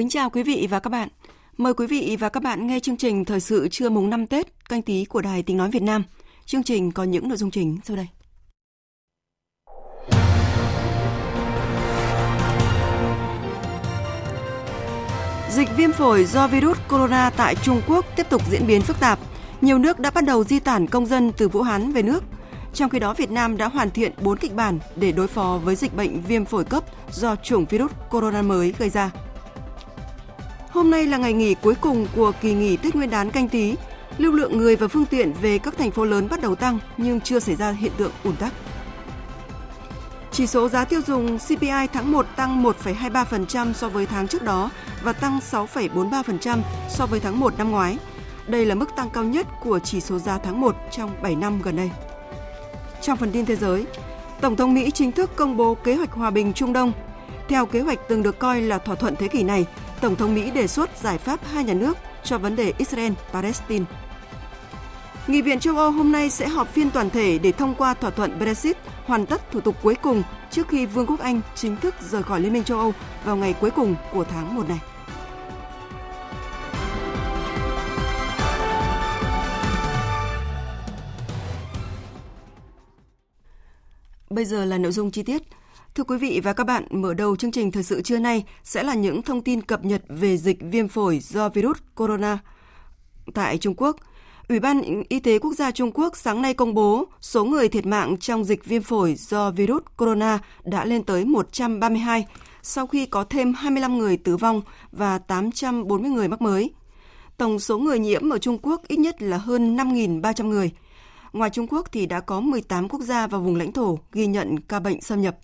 Kính chào quý vị và các bạn. Mời quý vị và các bạn nghe chương trình Thời sự trưa mùng 5 Tết canh tí của Đài Tiếng Nói Việt Nam. Chương trình có những nội dung chính sau đây. Dịch viêm phổi do virus corona tại Trung Quốc tiếp tục diễn biến phức tạp. Nhiều nước đã bắt đầu di tản công dân từ Vũ Hán về nước. Trong khi đó, Việt Nam đã hoàn thiện 4 kịch bản để đối phó với dịch bệnh viêm phổi cấp do chủng virus corona mới gây ra. Hôm nay là ngày nghỉ cuối cùng của kỳ nghỉ Tết Nguyên đán canh tí. Lưu lượng người và phương tiện về các thành phố lớn bắt đầu tăng nhưng chưa xảy ra hiện tượng ùn tắc. Chỉ số giá tiêu dùng CPI tháng 1 tăng 1,23% so với tháng trước đó và tăng 6,43% so với tháng 1 năm ngoái. Đây là mức tăng cao nhất của chỉ số giá tháng 1 trong 7 năm gần đây. Trong phần tin thế giới, Tổng thống Mỹ chính thức công bố kế hoạch hòa bình Trung Đông. Theo kế hoạch từng được coi là thỏa thuận thế kỷ này, Tổng thống Mỹ đề xuất giải pháp hai nhà nước cho vấn đề Israel-Palestine. Nghị viện châu Âu hôm nay sẽ họp phiên toàn thể để thông qua thỏa thuận Brexit, hoàn tất thủ tục cuối cùng trước khi Vương quốc Anh chính thức rời khỏi Liên minh châu Âu vào ngày cuối cùng của tháng 1 này. Bây giờ là nội dung chi tiết. Thưa quý vị và các bạn, mở đầu chương trình thời sự trưa nay sẽ là những thông tin cập nhật về dịch viêm phổi do virus corona tại Trung Quốc. Ủy ban Y tế Quốc gia Trung Quốc sáng nay công bố số người thiệt mạng trong dịch viêm phổi do virus corona đã lên tới 132 sau khi có thêm 25 người tử vong và 840 người mắc mới. Tổng số người nhiễm ở Trung Quốc ít nhất là hơn 5.300 người. Ngoài Trung Quốc thì đã có 18 quốc gia và vùng lãnh thổ ghi nhận ca bệnh xâm nhập.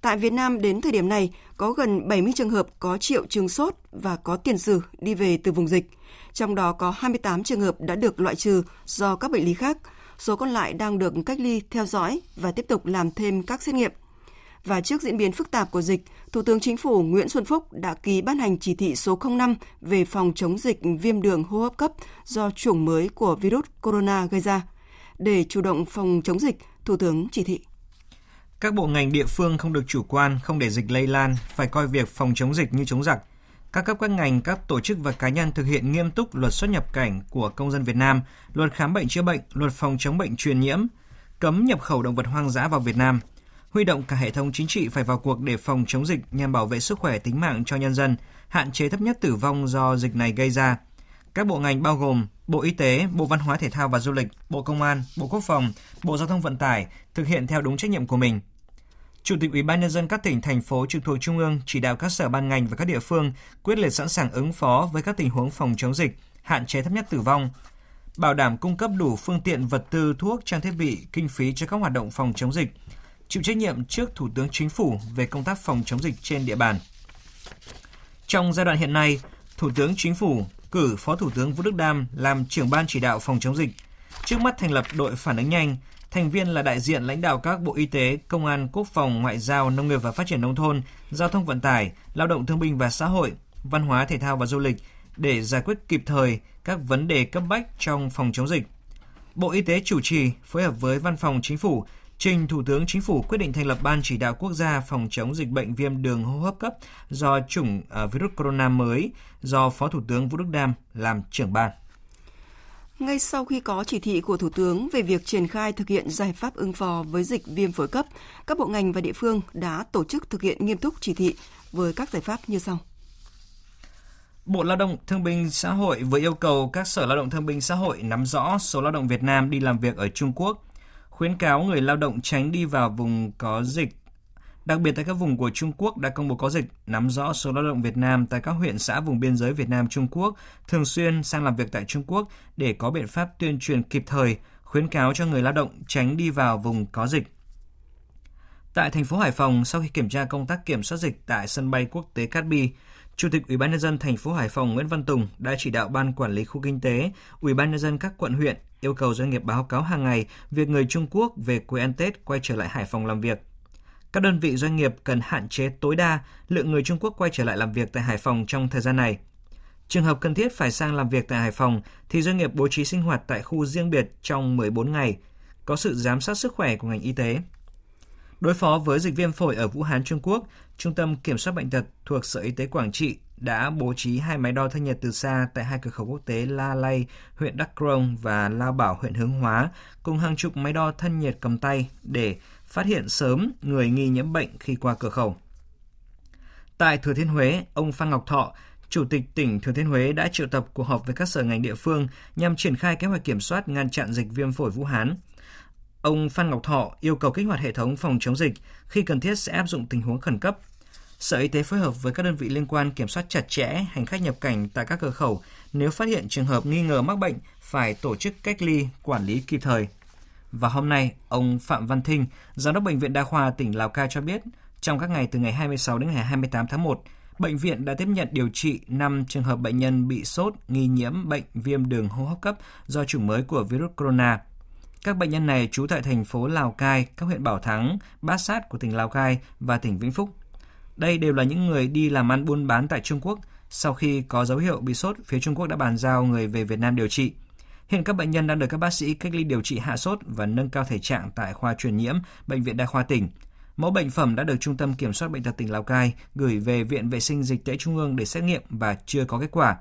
Tại Việt Nam đến thời điểm này có gần 70 trường hợp có triệu chứng sốt và có tiền sử đi về từ vùng dịch. Trong đó có 28 trường hợp đã được loại trừ do các bệnh lý khác, số còn lại đang được cách ly, theo dõi và tiếp tục làm thêm các xét nghiệm. Và trước diễn biến phức tạp của dịch, Thủ tướng Chính phủ Nguyễn Xuân Phúc đã ký ban hành chỉ thị số 05 về phòng chống dịch viêm đường hô hấp cấp do chủng mới của virus corona gây ra. Để chủ động phòng chống dịch, Thủ tướng chỉ thị. Các bộ ngành địa phương không được chủ quan, không để dịch lây lan, phải coi việc phòng chống dịch như chống giặc. Các cấp các ngành, các tổ chức và cá nhân thực hiện nghiêm túc luật xuất nhập cảnh của công dân Việt Nam, luật khám bệnh chữa bệnh, luật phòng chống bệnh truyền nhiễm, cấm nhập khẩu động vật hoang dã vào Việt Nam. Huy động cả hệ thống chính trị phải vào cuộc để phòng chống dịch nhằm bảo vệ sức khỏe tính mạng cho nhân dân, hạn chế thấp nhất tử vong do dịch này gây ra. Các bộ ngành bao gồm Bộ Y tế, Bộ Văn hóa Thể thao và Du lịch, Bộ Công an, Bộ Quốc phòng, Bộ Giao thông Vận tải thực hiện theo đúng trách nhiệm của mình. Chủ tịch Ủy ban nhân dân các tỉnh thành phố trực thuộc trung ương chỉ đạo các sở ban ngành và các địa phương quyết liệt sẵn sàng ứng phó với các tình huống phòng chống dịch, hạn chế thấp nhất tử vong, bảo đảm cung cấp đủ phương tiện vật tư, thuốc, trang thiết bị, kinh phí cho các hoạt động phòng chống dịch, chịu trách nhiệm trước Thủ tướng Chính phủ về công tác phòng chống dịch trên địa bàn. Trong giai đoạn hiện nay, Thủ tướng Chính phủ cử Phó Thủ tướng Vũ Đức Đam làm trưởng ban chỉ đạo phòng chống dịch. Trước mắt thành lập đội phản ứng nhanh, thành viên là đại diện lãnh đạo các bộ y tế, công an, quốc phòng, ngoại giao, nông nghiệp và phát triển nông thôn, giao thông vận tải, lao động thương binh và xã hội, văn hóa thể thao và du lịch để giải quyết kịp thời các vấn đề cấp bách trong phòng chống dịch. Bộ Y tế chủ trì phối hợp với Văn phòng Chính phủ trình Thủ tướng Chính phủ quyết định thành lập Ban chỉ đạo quốc gia phòng chống dịch bệnh viêm đường hô hấp cấp do chủng uh, virus corona mới do Phó Thủ tướng Vũ Đức Đam làm trưởng ban. Ngay sau khi có chỉ thị của Thủ tướng về việc triển khai thực hiện giải pháp ứng phó với dịch viêm phổi cấp, các bộ ngành và địa phương đã tổ chức thực hiện nghiêm túc chỉ thị với các giải pháp như sau. Bộ Lao động Thương binh Xã hội vừa yêu cầu các Sở Lao động Thương binh Xã hội nắm rõ số lao động Việt Nam đi làm việc ở Trung Quốc, khuyến cáo người lao động tránh đi vào vùng có dịch đặc biệt tại các vùng của Trung Quốc đã công bố có dịch, nắm rõ số lao động Việt Nam tại các huyện xã vùng biên giới Việt Nam Trung Quốc thường xuyên sang làm việc tại Trung Quốc để có biện pháp tuyên truyền kịp thời, khuyến cáo cho người lao động tránh đi vào vùng có dịch. Tại thành phố Hải Phòng, sau khi kiểm tra công tác kiểm soát dịch tại sân bay quốc tế Cát Bi, Chủ tịch Ủy ban nhân dân thành phố Hải Phòng Nguyễn Văn Tùng đã chỉ đạo ban quản lý khu kinh tế, Ủy ban nhân dân các quận huyện yêu cầu doanh nghiệp báo cáo hàng ngày việc người Trung Quốc về quê ăn Tết quay trở lại Hải Phòng làm việc. Các đơn vị doanh nghiệp cần hạn chế tối đa lượng người Trung Quốc quay trở lại làm việc tại Hải Phòng trong thời gian này. Trường hợp cần thiết phải sang làm việc tại Hải Phòng thì doanh nghiệp bố trí sinh hoạt tại khu riêng biệt trong 14 ngày, có sự giám sát sức khỏe của ngành y tế. Đối phó với dịch viêm phổi ở Vũ Hán, Trung Quốc, Trung tâm Kiểm soát Bệnh tật thuộc Sở Y tế Quảng Trị đã bố trí hai máy đo thân nhiệt từ xa tại hai cửa khẩu quốc tế La Lay, huyện Đắk Krông và La Bảo, huyện Hướng Hóa, cùng hàng chục máy đo thân nhiệt cầm tay để phát hiện sớm người nghi nhiễm bệnh khi qua cửa khẩu. Tại Thừa Thiên Huế, ông Phan Ngọc Thọ, Chủ tịch tỉnh Thừa Thiên Huế đã triệu tập cuộc họp với các sở ngành địa phương nhằm triển khai kế hoạch kiểm soát ngăn chặn dịch viêm phổi Vũ Hán. Ông Phan Ngọc Thọ yêu cầu kích hoạt hệ thống phòng chống dịch, khi cần thiết sẽ áp dụng tình huống khẩn cấp. Sở Y tế phối hợp với các đơn vị liên quan kiểm soát chặt chẽ hành khách nhập cảnh tại các cửa khẩu. Nếu phát hiện trường hợp nghi ngờ mắc bệnh, phải tổ chức cách ly, quản lý kịp thời. Và hôm nay, ông Phạm Văn Thinh, Giám đốc Bệnh viện Đa khoa tỉnh Lào Cai cho biết, trong các ngày từ ngày 26 đến ngày 28 tháng 1, bệnh viện đã tiếp nhận điều trị 5 trường hợp bệnh nhân bị sốt nghi nhiễm bệnh viêm đường hô hấp cấp do chủng mới của virus corona. Các bệnh nhân này trú tại thành phố Lào Cai, các huyện Bảo Thắng, Bát Sát của tỉnh Lào Cai và tỉnh Vĩnh Phúc. Đây đều là những người đi làm ăn buôn bán tại Trung Quốc. Sau khi có dấu hiệu bị sốt, phía Trung Quốc đã bàn giao người về Việt Nam điều trị. Hiện các bệnh nhân đang được các bác sĩ cách ly điều trị hạ sốt và nâng cao thể trạng tại khoa truyền nhiễm Bệnh viện Đa khoa tỉnh. Mẫu bệnh phẩm đã được Trung tâm Kiểm soát Bệnh tật tỉnh Lào Cai gửi về Viện Vệ sinh Dịch tễ Trung ương để xét nghiệm và chưa có kết quả.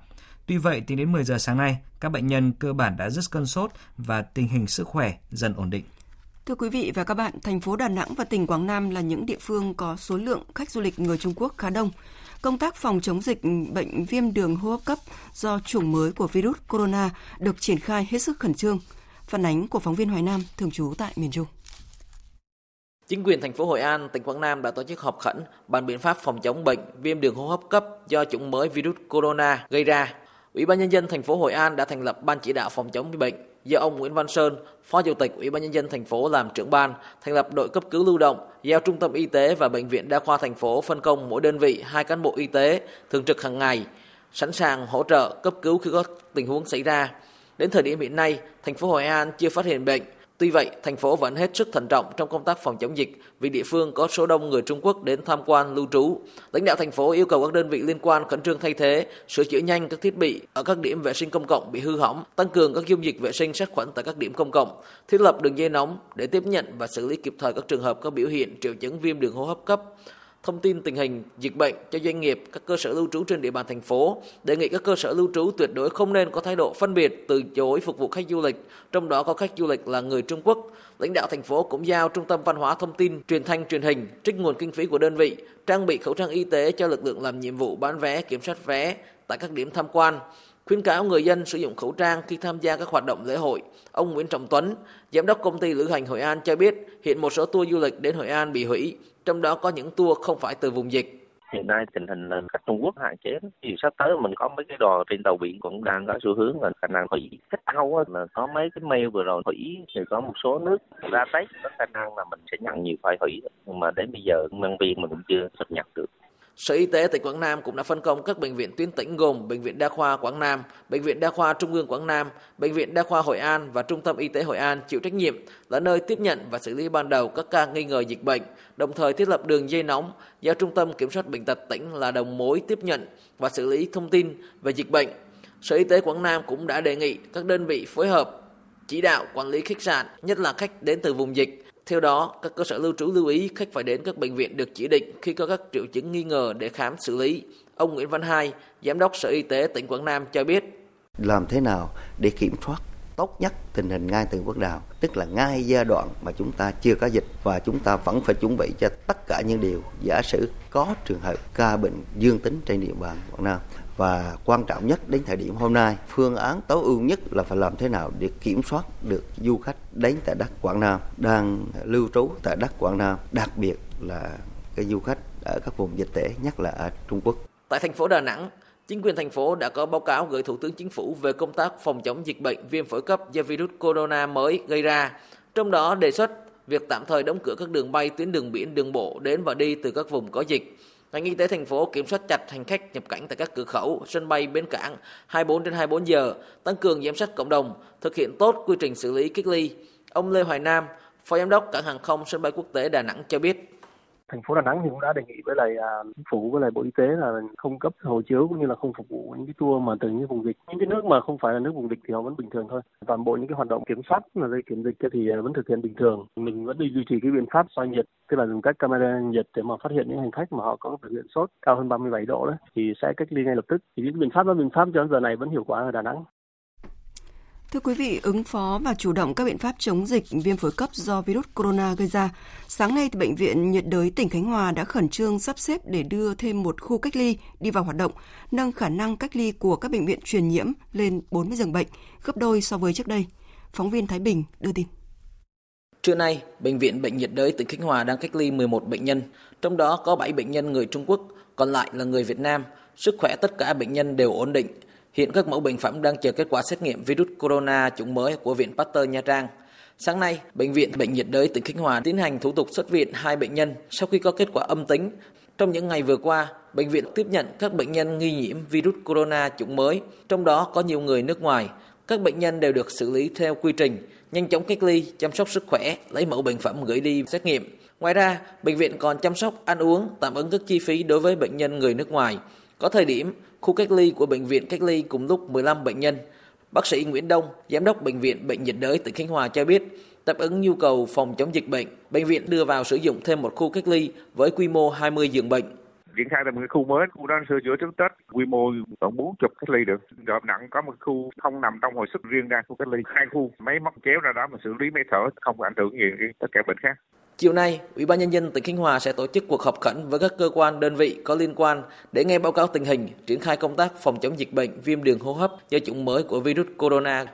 Tuy vậy, tính đến 10 giờ sáng nay, các bệnh nhân cơ bản đã dứt cơn sốt và tình hình sức khỏe dần ổn định. Thưa quý vị và các bạn, thành phố Đà Nẵng và tỉnh Quảng Nam là những địa phương có số lượng khách du lịch người Trung Quốc khá đông. Công tác phòng chống dịch bệnh viêm đường hô hấp cấp do chủng mới của virus corona được triển khai hết sức khẩn trương. Phản ánh của phóng viên Hoài Nam thường trú tại miền Trung. Chính quyền thành phố Hội An, tỉnh Quảng Nam đã tổ chức họp khẩn bàn biện pháp phòng chống bệnh viêm đường hô hấp cấp do chủng mới virus corona gây ra. Ủy ban nhân dân thành phố Hội An đã thành lập ban chỉ đạo phòng chống bệnh do ông Nguyễn Văn Sơn, Phó Chủ tịch Ủy ban nhân dân thành phố làm trưởng ban, thành lập đội cấp cứu lưu động, giao trung tâm y tế và bệnh viện đa khoa thành phố phân công mỗi đơn vị hai cán bộ y tế thường trực hàng ngày, sẵn sàng hỗ trợ cấp cứu khi có tình huống xảy ra. Đến thời điểm hiện nay, thành phố Hội An chưa phát hiện bệnh, Tuy vậy, thành phố vẫn hết sức thận trọng trong công tác phòng chống dịch vì địa phương có số đông người Trung Quốc đến tham quan lưu trú. Lãnh đạo thành phố yêu cầu các đơn vị liên quan khẩn trương thay thế, sửa chữa nhanh các thiết bị ở các điểm vệ sinh công cộng bị hư hỏng, tăng cường các dung dịch vệ sinh sát khuẩn tại các điểm công cộng, thiết lập đường dây nóng để tiếp nhận và xử lý kịp thời các trường hợp có biểu hiện triệu chứng viêm đường hô hấp cấp thông tin tình hình dịch bệnh cho doanh nghiệp, các cơ sở lưu trú trên địa bàn thành phố, đề nghị các cơ sở lưu trú tuyệt đối không nên có thái độ phân biệt từ chối phục vụ khách du lịch, trong đó có khách du lịch là người Trung Quốc. Lãnh đạo thành phố cũng giao Trung tâm Văn hóa Thông tin, Truyền thanh Truyền hình trích nguồn kinh phí của đơn vị, trang bị khẩu trang y tế cho lực lượng làm nhiệm vụ bán vé, kiểm soát vé tại các điểm tham quan khuyến cáo người dân sử dụng khẩu trang khi tham gia các hoạt động lễ hội. Ông Nguyễn Trọng Tuấn, giám đốc công ty lữ hành Hội An cho biết hiện một số tour du lịch đến Hội An bị hủy trong đó có những tour không phải từ vùng dịch. Hiện nay tình hình là khách Trung Quốc hạn chế, thì sắp tới mình có mấy cái đò trên tàu biển cũng đang có xu hướng là khả năng hủy. Khách Âu là có mấy cái mail vừa rồi hủy, thì có một số nước ra Tết có khả năng là mình sẽ nhận nhiều file hủy, nhưng mà đến bây giờ nhân viên mình cũng chưa cập nhật được. Sở Y tế tỉnh Quảng Nam cũng đã phân công các bệnh viện tuyến tỉnh gồm Bệnh viện Đa khoa Quảng Nam, Bệnh viện Đa khoa Trung ương Quảng Nam, Bệnh viện Đa khoa Hội An và Trung tâm Y tế Hội An chịu trách nhiệm là nơi tiếp nhận và xử lý ban đầu các ca nghi ngờ dịch bệnh, đồng thời thiết lập đường dây nóng do Trung tâm Kiểm soát Bệnh tật tỉnh là đầu mối tiếp nhận và xử lý thông tin về dịch bệnh. Sở Y tế Quảng Nam cũng đã đề nghị các đơn vị phối hợp chỉ đạo quản lý khách sạn, nhất là khách đến từ vùng dịch, theo đó, các cơ sở lưu trú lưu ý khách phải đến các bệnh viện được chỉ định khi có các triệu chứng nghi ngờ để khám xử lý. Ông Nguyễn Văn Hai, Giám đốc Sở Y tế tỉnh Quảng Nam cho biết. Làm thế nào để kiểm soát tốt nhất tình hình ngay từ bước đầu, tức là ngay giai đoạn mà chúng ta chưa có dịch và chúng ta vẫn phải chuẩn bị cho tất cả những điều giả sử có trường hợp ca bệnh dương tính trên địa bàn Quảng Nam và quan trọng nhất đến thời điểm hôm nay phương án tối ưu nhất là phải làm thế nào để kiểm soát được du khách đến tại đất Quảng Nam đang lưu trú tại đất Quảng Nam đặc biệt là cái du khách ở các vùng dịch tễ, nhất là ở Trung Quốc. Tại thành phố Đà Nẵng, chính quyền thành phố đã có báo cáo gửi Thủ tướng Chính phủ về công tác phòng chống dịch bệnh viêm phổi cấp do virus corona mới gây ra. Trong đó đề xuất việc tạm thời đóng cửa các đường bay tuyến đường biển đường bộ đến và đi từ các vùng có dịch. Ngành y tế thành phố kiểm soát chặt hành khách nhập cảnh tại các cửa khẩu, sân bay, bến cảng 24 trên 24 giờ, tăng cường giám sát cộng đồng, thực hiện tốt quy trình xử lý cách ly. Ông Lê Hoài Nam, Phó Giám đốc Cảng hàng không sân bay quốc tế Đà Nẵng cho biết thành phố Đà Nẵng thì cũng đã đề nghị với lại à, chính phủ với lại bộ y tế là không cấp hộ chiếu cũng như là không phục vụ những cái tour mà từ những vùng dịch. Những cái nước mà không phải là nước vùng dịch thì họ vẫn bình thường thôi. Toàn bộ những cái hoạt động kiểm soát là dây kiểm dịch thì à, vẫn thực hiện bình thường. Mình vẫn đi duy trì cái biện pháp soi nhiệt tức là dùng các camera nhiệt để mà phát hiện những hành khách mà họ có biểu hiện sốt cao hơn 37 độ đấy thì sẽ cách ly ngay lập tức. Thì những biện pháp đó biện pháp cho giờ này vẫn hiệu quả ở Đà Nẵng. Thưa quý vị, ứng phó và chủ động các biện pháp chống dịch viêm phổi cấp do virus corona gây ra, sáng nay thì Bệnh viện nhiệt đới tỉnh Khánh Hòa đã khẩn trương sắp xếp để đưa thêm một khu cách ly đi vào hoạt động, nâng khả năng cách ly của các bệnh viện truyền nhiễm lên 40 giường bệnh, gấp đôi so với trước đây. Phóng viên Thái Bình đưa tin. Trưa nay, Bệnh viện Bệnh nhiệt đới tỉnh Khánh Hòa đang cách ly 11 bệnh nhân, trong đó có 7 bệnh nhân người Trung Quốc, còn lại là người Việt Nam. Sức khỏe tất cả bệnh nhân đều ổn định, Hiện các mẫu bệnh phẩm đang chờ kết quả xét nghiệm virus corona chủng mới của Viện Pasteur Nha Trang. Sáng nay, Bệnh viện Bệnh nhiệt đới tỉnh Khánh Hòa tiến hành thủ tục xuất viện hai bệnh nhân sau khi có kết quả âm tính. Trong những ngày vừa qua, bệnh viện tiếp nhận các bệnh nhân nghi nhiễm virus corona chủng mới, trong đó có nhiều người nước ngoài. Các bệnh nhân đều được xử lý theo quy trình, nhanh chóng cách ly, chăm sóc sức khỏe, lấy mẫu bệnh phẩm gửi đi xét nghiệm. Ngoài ra, bệnh viện còn chăm sóc ăn uống, tạm ứng các chi phí đối với bệnh nhân người nước ngoài. Có thời điểm, khu cách ly của bệnh viện cách ly cùng lúc 15 bệnh nhân. Bác sĩ Nguyễn Đông, giám đốc bệnh viện Bệnh nhiệt đới tỉnh Khánh Hòa cho biết, đáp ứng nhu cầu phòng chống dịch bệnh, bệnh viện đưa vào sử dụng thêm một khu cách ly với quy mô 20 giường bệnh. Triển khai là một cái khu mới khu đó sửa chữa trước tết quy mô khoảng bốn chục cách ly được. Đợt nặng có một khu không nằm trong hồi sức riêng ra khu cách ly. Hai khu máy móc kéo ra đó mà xử lý máy thở không ảnh hưởng gì tất cả bệnh khác. Chiều nay, Ủy ban nhân dân tỉnh Khánh Hòa sẽ tổ chức cuộc họp khẩn với các cơ quan đơn vị có liên quan để nghe báo cáo tình hình, triển khai công tác phòng chống dịch bệnh viêm đường hô hấp do chủng mới của virus corona.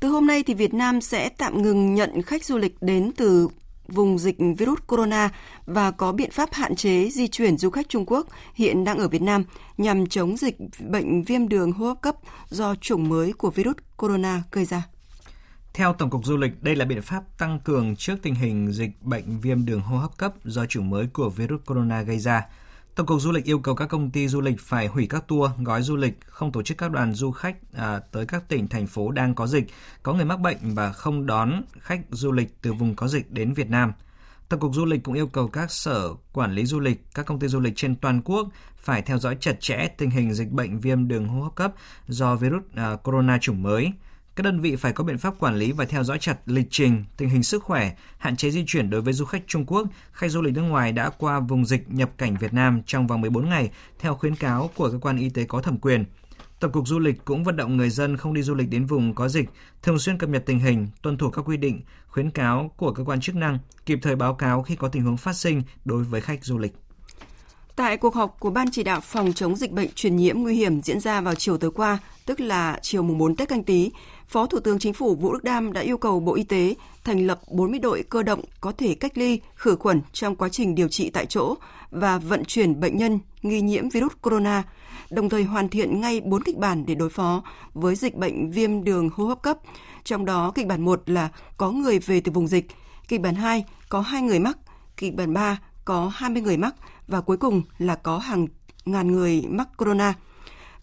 Từ hôm nay thì Việt Nam sẽ tạm ngừng nhận khách du lịch đến từ vùng dịch virus corona và có biện pháp hạn chế di chuyển du khách Trung Quốc hiện đang ở Việt Nam nhằm chống dịch bệnh viêm đường hô hấp cấp do chủng mới của virus corona gây ra. Theo Tổng cục Du lịch, đây là biện pháp tăng cường trước tình hình dịch bệnh viêm đường hô hấp cấp do chủng mới của virus corona gây ra. Tổng cục Du lịch yêu cầu các công ty du lịch phải hủy các tour, gói du lịch, không tổ chức các đoàn du khách à, tới các tỉnh, thành phố đang có dịch, có người mắc bệnh và không đón khách du lịch từ vùng có dịch đến Việt Nam. Tổng cục Du lịch cũng yêu cầu các sở quản lý du lịch, các công ty du lịch trên toàn quốc phải theo dõi chặt chẽ tình hình dịch bệnh viêm đường hô hấp cấp do virus à, corona chủng mới – các đơn vị phải có biện pháp quản lý và theo dõi chặt lịch trình, tình hình sức khỏe, hạn chế di chuyển đối với du khách Trung Quốc, khách du lịch nước ngoài đã qua vùng dịch nhập cảnh Việt Nam trong vòng 14 ngày theo khuyến cáo của cơ quan y tế có thẩm quyền. Tổng cục Du lịch cũng vận động người dân không đi du lịch đến vùng có dịch, thường xuyên cập nhật tình hình, tuân thủ các quy định, khuyến cáo của cơ quan chức năng, kịp thời báo cáo khi có tình huống phát sinh đối với khách du lịch. Tại cuộc họp của Ban chỉ đạo phòng chống dịch bệnh truyền nhiễm nguy hiểm diễn ra vào chiều tối qua, tức là chiều mùng 4 Tết canh tí, Phó Thủ tướng Chính phủ Vũ Đức Đam đã yêu cầu Bộ Y tế thành lập 40 đội cơ động có thể cách ly, khử khuẩn trong quá trình điều trị tại chỗ và vận chuyển bệnh nhân nghi nhiễm virus corona, đồng thời hoàn thiện ngay 4 kịch bản để đối phó với dịch bệnh viêm đường hô hấp cấp. Trong đó kịch bản 1 là có người về từ vùng dịch, kịch bản 2 có 2 người mắc, kịch bản 3 có 20 người mắc và cuối cùng là có hàng ngàn người mắc corona.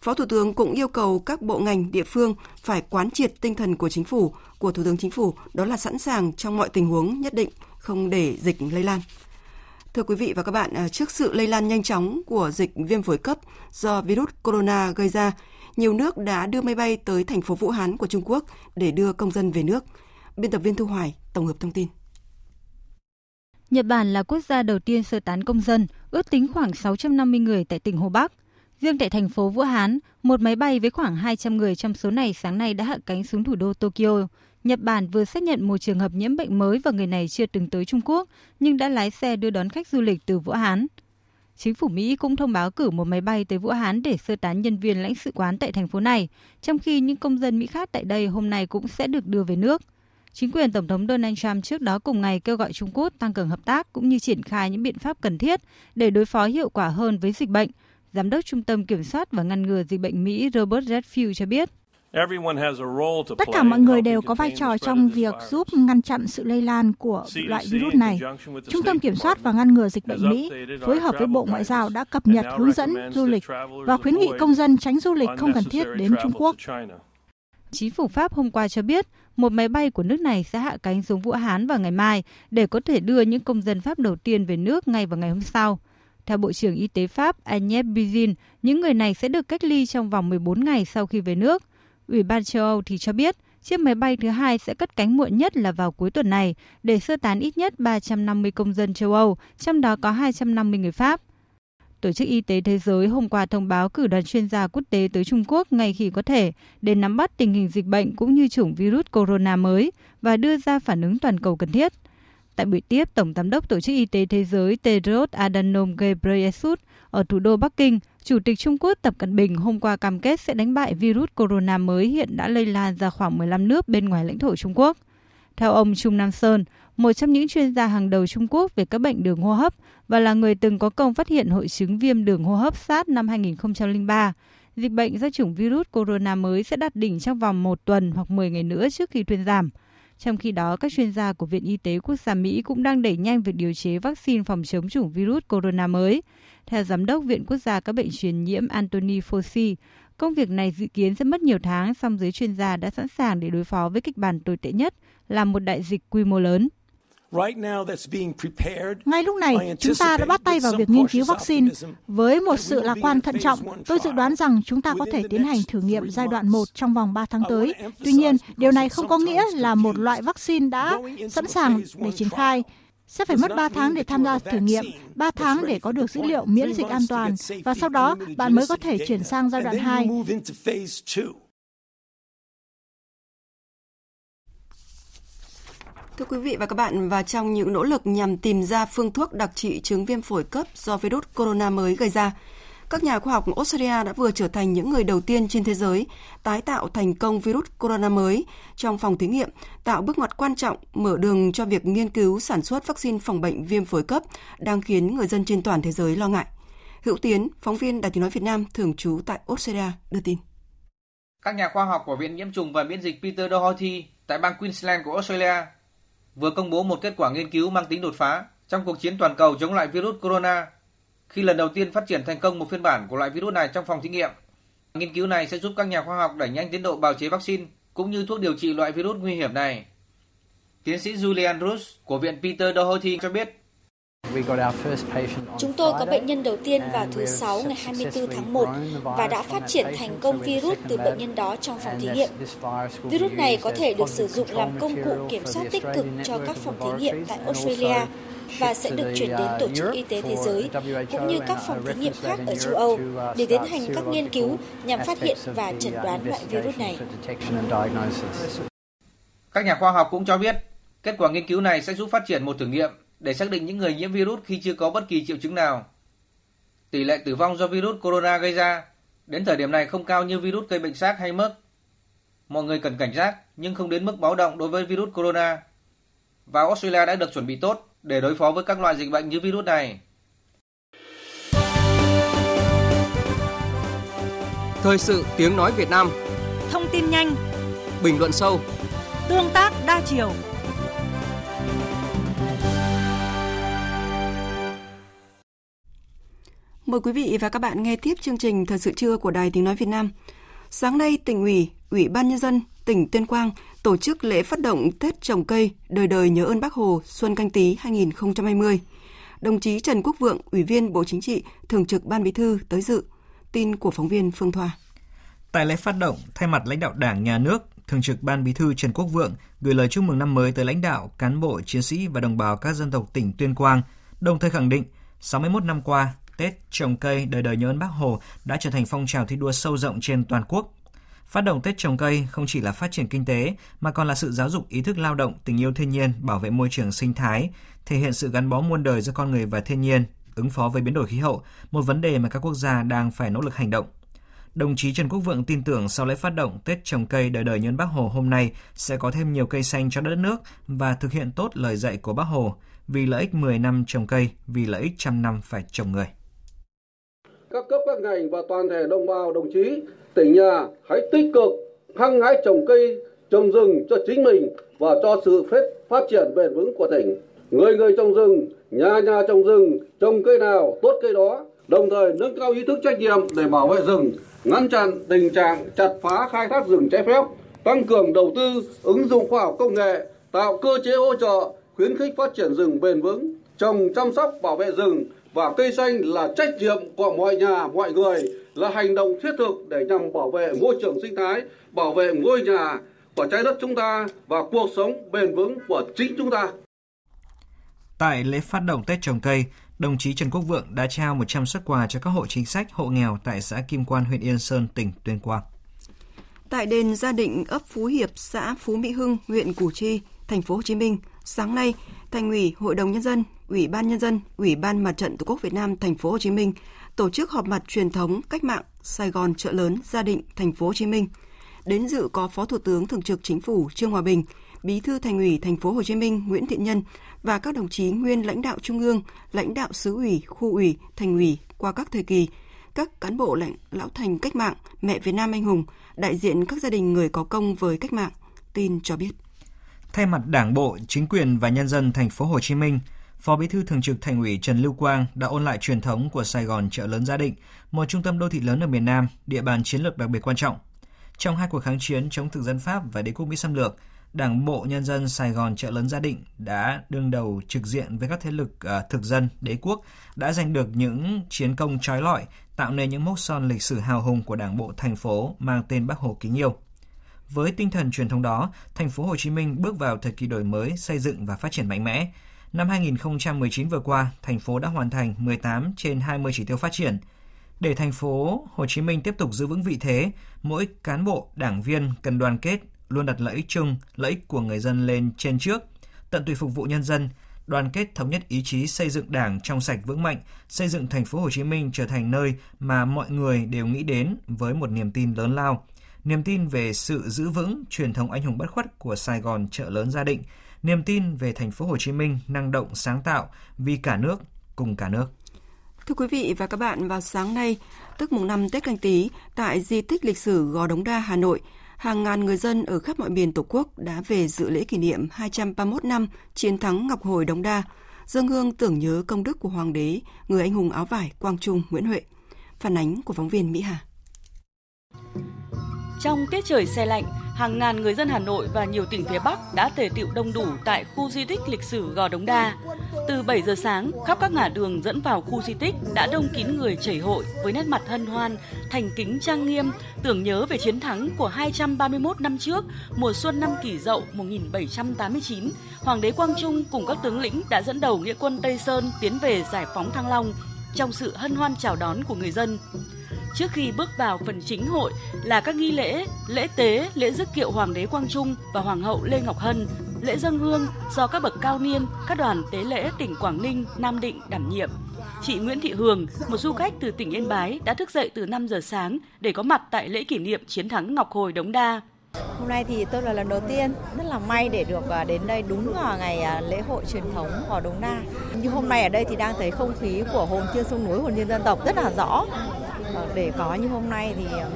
Phó Thủ tướng cũng yêu cầu các bộ ngành địa phương phải quán triệt tinh thần của chính phủ, của Thủ tướng Chính phủ, đó là sẵn sàng trong mọi tình huống nhất định, không để dịch lây lan. Thưa quý vị và các bạn, à, trước sự lây lan nhanh chóng của dịch viêm phổi cấp do virus corona gây ra, nhiều nước đã đưa máy bay tới thành phố Vũ Hán của Trung Quốc để đưa công dân về nước. Biên tập viên Thu Hoài tổng hợp thông tin. Nhật Bản là quốc gia đầu tiên sơ tán công dân, ước tính khoảng 650 người tại tỉnh Hồ Bắc. Riêng tại thành phố Vũ Hán, một máy bay với khoảng 200 người trong số này sáng nay đã hạ cánh xuống thủ đô Tokyo. Nhật Bản vừa xác nhận một trường hợp nhiễm bệnh mới và người này chưa từng tới Trung Quốc, nhưng đã lái xe đưa đón khách du lịch từ Vũ Hán. Chính phủ Mỹ cũng thông báo cử một máy bay tới Vũ Hán để sơ tán nhân viên lãnh sự quán tại thành phố này, trong khi những công dân Mỹ khác tại đây hôm nay cũng sẽ được đưa về nước. Chính quyền Tổng thống Donald Trump trước đó cùng ngày kêu gọi Trung Quốc tăng cường hợp tác cũng như triển khai những biện pháp cần thiết để đối phó hiệu quả hơn với dịch bệnh. Giám đốc Trung tâm Kiểm soát và Ngăn ngừa Dịch bệnh Mỹ Robert Redfield cho biết. Tất cả mọi người đều có vai trò trong việc giúp ngăn chặn sự lây lan của loại virus này. Trung tâm Kiểm soát và Ngăn ngừa Dịch bệnh Mỹ phối hợp với Bộ Ngoại giao đã cập nhật hướng dẫn du lịch và khuyến nghị công dân tránh du lịch không cần thiết đến Trung Quốc. Chính phủ Pháp hôm qua cho biết một máy bay của nước này sẽ hạ cánh xuống Vũ Hán vào ngày mai để có thể đưa những công dân Pháp đầu tiên về nước ngay vào ngày hôm sau. Theo Bộ trưởng Y tế Pháp Agnès Buzyn, những người này sẽ được cách ly trong vòng 14 ngày sau khi về nước. Ủy ban châu Âu thì cho biết chiếc máy bay thứ hai sẽ cất cánh muộn nhất là vào cuối tuần này để sơ tán ít nhất 350 công dân châu Âu, trong đó có 250 người Pháp. Tổ chức Y tế Thế giới hôm qua thông báo cử đoàn chuyên gia quốc tế tới Trung Quốc ngay khi có thể để nắm bắt tình hình dịch bệnh cũng như chủng virus corona mới và đưa ra phản ứng toàn cầu cần thiết. Tại buổi tiếp, Tổng Giám đốc Tổ chức Y tế Thế giới Tedros Adhanom Ghebreyesus ở thủ đô Bắc Kinh, Chủ tịch Trung Quốc Tập Cận Bình hôm qua cam kết sẽ đánh bại virus corona mới hiện đã lây lan ra khoảng 15 nước bên ngoài lãnh thổ Trung Quốc. Theo ông Trung Nam Sơn, một trong những chuyên gia hàng đầu Trung Quốc về các bệnh đường hô hấp và là người từng có công phát hiện hội chứng viêm đường hô hấp SARS năm 2003, dịch bệnh do chủng virus corona mới sẽ đạt đỉnh trong vòng một tuần hoặc 10 ngày nữa trước khi thuyên giảm. Trong khi đó, các chuyên gia của Viện Y tế Quốc gia Mỹ cũng đang đẩy nhanh việc điều chế vaccine phòng chống chủng virus corona mới. Theo Giám đốc Viện Quốc gia các bệnh truyền nhiễm Anthony Fauci, công việc này dự kiến sẽ mất nhiều tháng, song giới chuyên gia đã sẵn sàng để đối phó với kịch bản tồi tệ nhất là một đại dịch quy mô lớn. Ngay lúc này, chúng ta đã bắt tay vào việc nghiên cứu vaccine. Với một sự lạc quan thận trọng, tôi dự đoán rằng chúng ta có thể tiến hành thử nghiệm giai đoạn 1 trong vòng 3 tháng tới. Tuy nhiên, điều này không có nghĩa là một loại vaccine đã sẵn sàng để triển khai. Sẽ phải mất 3 tháng để tham gia thử nghiệm, 3 tháng để có được dữ liệu miễn dịch an toàn, và sau đó bạn mới có thể chuyển sang giai đoạn 2. Thưa quý vị và các bạn, và trong những nỗ lực nhằm tìm ra phương thuốc đặc trị chứng viêm phổi cấp do virus corona mới gây ra, các nhà khoa học Australia đã vừa trở thành những người đầu tiên trên thế giới tái tạo thành công virus corona mới trong phòng thí nghiệm, tạo bước ngoặt quan trọng mở đường cho việc nghiên cứu sản xuất vaccine phòng bệnh viêm phổi cấp đang khiến người dân trên toàn thế giới lo ngại. Hữu Tiến, phóng viên Đài tiếng nói Việt Nam thường trú tại Australia đưa tin. Các nhà khoa học của Viện Nhiễm trùng và Miễn dịch Peter Doherty tại bang Queensland của Australia vừa công bố một kết quả nghiên cứu mang tính đột phá trong cuộc chiến toàn cầu chống lại virus corona, khi lần đầu tiên phát triển thành công một phiên bản của loại virus này trong phòng thí nghiệm. Nghiên cứu này sẽ giúp các nhà khoa học đẩy nhanh tiến độ bào chế vaccine cũng như thuốc điều trị loại virus nguy hiểm này. Tiến sĩ Julian Rus của Viện Peter Doherty cho biết Chúng tôi có bệnh nhân đầu tiên vào thứ Sáu ngày 24 tháng 1 và đã phát triển thành công virus từ bệnh nhân đó trong phòng thí nghiệm. Virus này có thể được sử dụng làm công cụ kiểm soát tích cực cho các phòng thí nghiệm tại Australia và sẽ được chuyển đến Tổ chức Y tế Thế giới cũng như các phòng thí nghiệm khác ở châu Âu để tiến hành các nghiên cứu nhằm phát hiện và chẩn đoán loại virus này. Các nhà khoa học cũng cho biết kết quả nghiên cứu này sẽ giúp phát triển một thử nghiệm để xác định những người nhiễm virus khi chưa có bất kỳ triệu chứng nào. Tỷ lệ tử vong do virus corona gây ra đến thời điểm này không cao như virus gây bệnh xác hay MERS. Mọi người cần cảnh giác nhưng không đến mức báo động đối với virus corona. Và Australia đã được chuẩn bị tốt để đối phó với các loại dịch bệnh như virus này. Thời sự tiếng nói Việt Nam Thông tin nhanh Bình luận sâu Tương tác đa chiều Mời quý vị và các bạn nghe tiếp chương trình Thời sự trưa của Đài Tiếng Nói Việt Nam. Sáng nay, tỉnh ủy, Ủy ban Nhân dân tỉnh Tuyên Quang tổ chức lễ phát động Tết trồng cây đời đời nhớ ơn Bác Hồ Xuân Canh Tý 2020. Đồng chí Trần Quốc Vượng, Ủy viên Bộ Chính trị, Thường trực Ban Bí thư tới dự. Tin của phóng viên Phương Thoa. Tại lễ phát động, thay mặt lãnh đạo Đảng, Nhà nước, Thường trực Ban Bí thư Trần Quốc Vượng gửi lời chúc mừng năm mới tới lãnh đạo, cán bộ, chiến sĩ và đồng bào các dân tộc tỉnh Tuyên Quang, đồng thời khẳng định 61 năm qua, Tết trồng cây đời đời nhớ ơn Bác Hồ đã trở thành phong trào thi đua sâu rộng trên toàn quốc. Phát động Tết trồng cây không chỉ là phát triển kinh tế mà còn là sự giáo dục ý thức lao động, tình yêu thiên nhiên, bảo vệ môi trường sinh thái, thể hiện sự gắn bó muôn đời giữa con người và thiên nhiên, ứng phó với biến đổi khí hậu, một vấn đề mà các quốc gia đang phải nỗ lực hành động. Đồng chí Trần Quốc Vượng tin tưởng sau lễ phát động Tết trồng cây đời đời nhớ Bác Hồ hôm nay sẽ có thêm nhiều cây xanh cho đất nước và thực hiện tốt lời dạy của Bác Hồ vì lợi ích 10 năm trồng cây, vì lợi ích trăm năm phải trồng người. Các cấp các ngành và toàn thể đồng bào đồng chí tỉnh nhà hãy tích cực hăng hái trồng cây, trồng rừng cho chính mình và cho sự phát triển bền vững của tỉnh. Người người trồng rừng, nhà nhà trồng rừng, trồng cây nào tốt cây đó, đồng thời nâng cao ý thức trách nhiệm để bảo vệ rừng, ngăn chặn tình trạng chặt phá khai thác rừng trái phép, tăng cường đầu tư, ứng dụng khoa học công nghệ, tạo cơ chế hỗ trợ, khuyến khích phát triển rừng bền vững, trồng chăm sóc bảo vệ rừng và cây xanh là trách nhiệm của mọi nhà, mọi người, là hành động thiết thực để nhằm bảo vệ môi trường sinh thái, bảo vệ ngôi nhà của trái đất chúng ta và cuộc sống bền vững của chính chúng ta. Tại lễ phát động Tết trồng cây, đồng chí Trần Quốc Vượng đã trao 100 xuất quà cho các hộ chính sách, hộ nghèo tại xã Kim Quan, huyện Yên Sơn, tỉnh Tuyên Quang. Tại đền gia định ấp Phú Hiệp, xã Phú Mỹ Hưng, huyện Củ Chi, thành phố Hồ Chí Minh, sáng nay, Thành ủy, Hội đồng nhân dân, Ủy ban nhân dân, Ủy ban Mặt trận Tổ quốc Việt Nam thành phố Hồ Chí Minh tổ chức họp mặt truyền thống cách mạng Sài Gòn chợ lớn Gia Định thành phố Hồ Chí Minh. Đến dự có Phó Thủ tướng Thường trực Chính phủ Trương Hòa Bình, Bí thư Thành ủy thành phố Hồ Chí Minh Nguyễn Thiện Nhân và các đồng chí nguyên lãnh đạo trung ương, lãnh đạo xứ ủy, khu ủy, thành ủy qua các thời kỳ, các cán bộ lãnh lão thành cách mạng, mẹ Việt Nam anh hùng, đại diện các gia đình người có công với cách mạng, tin cho biết. Thay mặt Đảng bộ, chính quyền và nhân dân thành phố Hồ Chí Minh, Phó Bí thư Thường trực Thành ủy Trần Lưu Quang đã ôn lại truyền thống của Sài Gòn chợ lớn Gia Định, một trung tâm đô thị lớn ở miền Nam, địa bàn chiến lược đặc biệt quan trọng. Trong hai cuộc kháng chiến chống thực dân Pháp và đế quốc Mỹ xâm lược, Đảng bộ nhân dân Sài Gòn chợ lớn Gia Định đã đương đầu trực diện với các thế lực uh, thực dân đế quốc đã giành được những chiến công trói lọi, tạo nên những mốc son lịch sử hào hùng của Đảng bộ thành phố mang tên Bác Hồ kính yêu. Với tinh thần truyền thống đó, thành phố Hồ Chí Minh bước vào thời kỳ đổi mới, xây dựng và phát triển mạnh mẽ. Năm 2019 vừa qua, thành phố đã hoàn thành 18 trên 20 chỉ tiêu phát triển. Để thành phố Hồ Chí Minh tiếp tục giữ vững vị thế, mỗi cán bộ, đảng viên cần đoàn kết, luôn đặt lợi ích chung, lợi ích của người dân lên trên trước, tận tụy phục vụ nhân dân, đoàn kết thống nhất ý chí xây dựng Đảng trong sạch vững mạnh, xây dựng thành phố Hồ Chí Minh trở thành nơi mà mọi người đều nghĩ đến với một niềm tin lớn lao, niềm tin về sự giữ vững truyền thống anh hùng bất khuất của Sài Gòn chợ lớn gia định, niềm tin về thành phố Hồ Chí Minh năng động sáng tạo vì cả nước cùng cả nước. Thưa quý vị và các bạn, vào sáng nay, tức mùng 5 Tết Canh Tý, tại di tích lịch sử Gò Đống Đa, Hà Nội, hàng ngàn người dân ở khắp mọi miền Tổ quốc đã về dự lễ kỷ niệm 231 năm chiến thắng Ngọc Hồi Đống Đa, dân hương tưởng nhớ công đức của Hoàng đế, người anh hùng áo vải Quang Trung Nguyễn Huệ. Phản ánh của phóng viên Mỹ Hà. Trong tiết trời xe lạnh, hàng ngàn người dân Hà Nội và nhiều tỉnh phía Bắc đã tề tiệu đông đủ tại khu di tích lịch sử Gò Đống Đa. Từ 7 giờ sáng, khắp các ngã đường dẫn vào khu di tích đã đông kín người chảy hội với nét mặt hân hoan, thành kính trang nghiêm, tưởng nhớ về chiến thắng của 231 năm trước, mùa xuân năm kỷ dậu 1789. Hoàng đế Quang Trung cùng các tướng lĩnh đã dẫn đầu nghĩa quân Tây Sơn tiến về giải phóng Thăng Long trong sự hân hoan chào đón của người dân. Trước khi bước vào phần chính hội là các nghi lễ, lễ tế, lễ dứt kiệu Hoàng đế Quang Trung và Hoàng hậu Lê Ngọc Hân, lễ dân hương do các bậc cao niên, các đoàn tế lễ tỉnh Quảng Ninh, Nam Định đảm nhiệm. Chị Nguyễn Thị Hường, một du khách từ tỉnh Yên Bái đã thức dậy từ 5 giờ sáng để có mặt tại lễ kỷ niệm chiến thắng Ngọc Hồi Đống Đa. Hôm nay thì tôi là lần đầu tiên rất là may để được à, đến đây đúng vào ngày à, lễ hội truyền thống Gò Đống Đa. Như hôm nay ở đây thì đang thấy không khí của hồn thiên sông núi, hồn nhiên dân tộc rất là rõ. Ờ, để có như hôm nay thì à,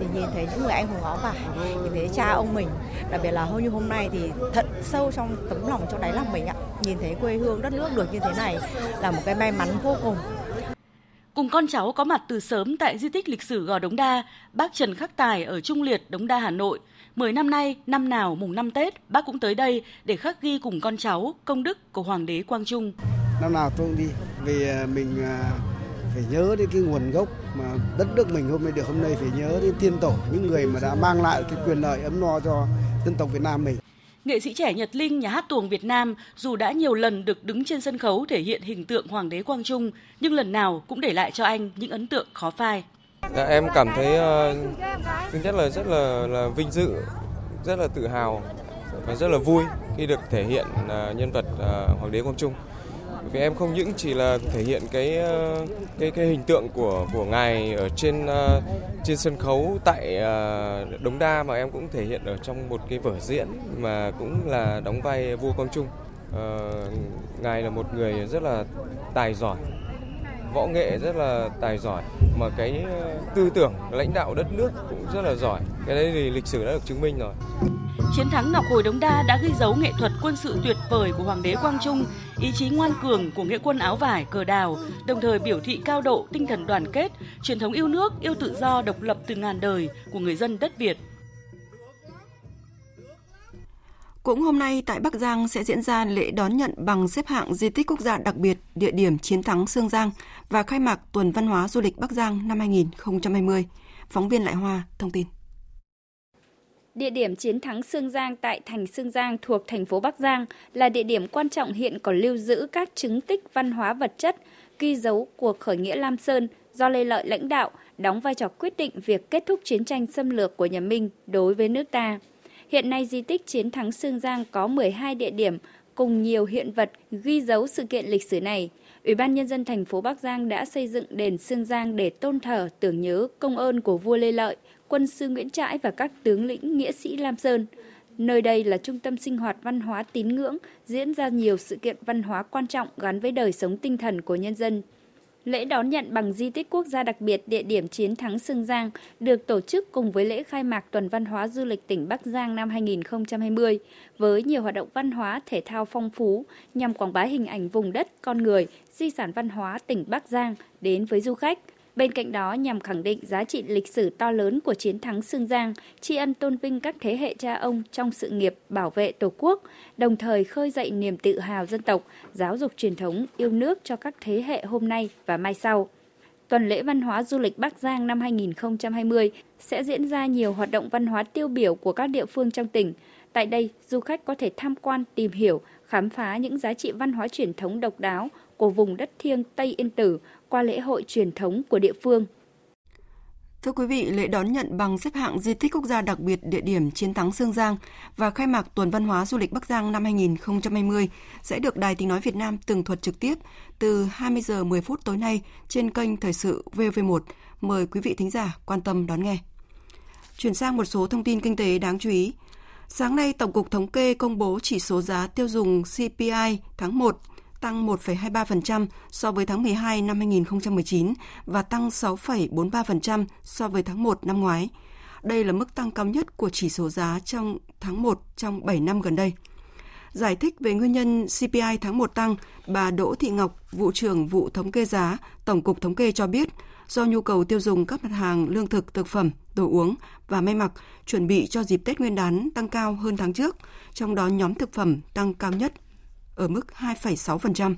thì nhìn thấy những người anh hùng áo vải, nhìn thấy cha ông mình, đặc biệt là như hôm nay thì thật sâu trong tấm lòng trong đáy lòng mình ạ. Nhìn thấy quê hương đất nước được như thế này là một cái may mắn vô cùng. Cùng con cháu có mặt từ sớm tại di tích lịch sử Gò Đống Đa, bác Trần Khắc Tài ở Trung Liệt, Đống Đa, Hà Nội. Mười năm nay, năm nào mùng năm Tết, bác cũng tới đây để khắc ghi cùng con cháu công đức của Hoàng đế Quang Trung. Năm nào tôi cũng đi, vì à, mình phải nhớ đến cái nguồn gốc mà đất nước mình hôm nay được hôm nay phải nhớ đến tiên tổ những người mà đã mang lại cái quyền lợi ấm no cho dân tộc Việt Nam mình. Nghệ sĩ trẻ Nhật Linh nhà hát tuồng Việt Nam dù đã nhiều lần được đứng trên sân khấu thể hiện hình tượng Hoàng đế Quang Trung, nhưng lần nào cũng để lại cho anh những ấn tượng khó phai. Dạ, em cảm thấy uh, thứ nhất là rất là là vinh dự, rất là tự hào và rất là vui khi được thể hiện uh, nhân vật uh, Hoàng đế Quang Trung. Vì em không những chỉ là thể hiện cái cái cái hình tượng của của ngài ở trên uh, trên sân khấu tại uh, Đống Đa mà em cũng thể hiện ở trong một cái vở diễn mà cũng là đóng vai vua Quang Trung. Uh, ngài là một người rất là tài giỏi, võ nghệ rất là tài giỏi mà cái tư tưởng lãnh đạo đất nước cũng rất là giỏi. Cái đấy thì lịch sử đã được chứng minh rồi. Chiến thắng Ngọc Hồi Đống Đa đã ghi dấu nghệ thuật quân sự tuyệt vời của Hoàng đế Quang Trung, ý chí ngoan cường của nghĩa quân áo vải cờ đào, đồng thời biểu thị cao độ tinh thần đoàn kết, truyền thống yêu nước, yêu tự do, độc lập từ ngàn đời của người dân đất Việt. Cũng hôm nay tại Bắc Giang sẽ diễn ra lễ đón nhận bằng xếp hạng di tích quốc gia đặc biệt địa điểm chiến thắng Sương Giang và khai mạc tuần văn hóa du lịch Bắc Giang năm 2020. Phóng viên Lại Hoa thông tin. Địa điểm chiến thắng Sương Giang tại thành Sương Giang thuộc thành phố Bắc Giang là địa điểm quan trọng hiện còn lưu giữ các chứng tích văn hóa vật chất, ghi dấu cuộc khởi nghĩa Lam Sơn do Lê Lợi lãnh đạo, đóng vai trò quyết định việc kết thúc chiến tranh xâm lược của nhà Minh đối với nước ta. Hiện nay di tích chiến thắng Sương Giang có 12 địa điểm cùng nhiều hiện vật ghi dấu sự kiện lịch sử này. Ủy ban Nhân dân thành phố Bắc Giang đã xây dựng đền Sương Giang để tôn thờ tưởng nhớ công ơn của vua Lê Lợi – quân sư Nguyễn Trãi và các tướng lĩnh nghĩa sĩ Lam Sơn. Nơi đây là trung tâm sinh hoạt văn hóa tín ngưỡng, diễn ra nhiều sự kiện văn hóa quan trọng gắn với đời sống tinh thần của nhân dân. Lễ đón nhận bằng di tích quốc gia đặc biệt địa điểm chiến thắng Sương Giang được tổ chức cùng với lễ khai mạc tuần văn hóa du lịch tỉnh Bắc Giang năm 2020 với nhiều hoạt động văn hóa thể thao phong phú nhằm quảng bá hình ảnh vùng đất, con người, di sản văn hóa tỉnh Bắc Giang đến với du khách – Bên cạnh đó nhằm khẳng định giá trị lịch sử to lớn của chiến thắng Sương Giang, tri ân tôn vinh các thế hệ cha ông trong sự nghiệp bảo vệ Tổ quốc, đồng thời khơi dậy niềm tự hào dân tộc, giáo dục truyền thống yêu nước cho các thế hệ hôm nay và mai sau. Tuần lễ văn hóa du lịch Bắc Giang năm 2020 sẽ diễn ra nhiều hoạt động văn hóa tiêu biểu của các địa phương trong tỉnh. Tại đây, du khách có thể tham quan, tìm hiểu, khám phá những giá trị văn hóa truyền thống độc đáo của vùng đất thiêng Tây Yên Tử qua lễ hội truyền thống của địa phương. Thưa quý vị, lễ đón nhận bằng xếp hạng di tích quốc gia đặc biệt địa điểm chiến thắng Sương Giang và khai mạc tuần văn hóa du lịch Bắc Giang năm 2020 sẽ được Đài Tiếng nói Việt Nam tường thuật trực tiếp từ 20 giờ 10 phút tối nay trên kênh Thời sự VV1. Mời quý vị thính giả quan tâm đón nghe. Chuyển sang một số thông tin kinh tế đáng chú ý. Sáng nay, Tổng cục Thống kê công bố chỉ số giá tiêu dùng CPI tháng 1 tăng 1,23% so với tháng 12 năm 2019 và tăng 6,43% so với tháng 1 năm ngoái. Đây là mức tăng cao nhất của chỉ số giá trong tháng 1 trong 7 năm gần đây. Giải thích về nguyên nhân CPI tháng 1 tăng, bà Đỗ Thị Ngọc, vụ trưởng vụ thống kê giá, Tổng cục Thống kê cho biết, do nhu cầu tiêu dùng các mặt hàng lương thực, thực phẩm, đồ uống và may mặc chuẩn bị cho dịp Tết Nguyên đán tăng cao hơn tháng trước, trong đó nhóm thực phẩm tăng cao nhất ở mức 2,6%.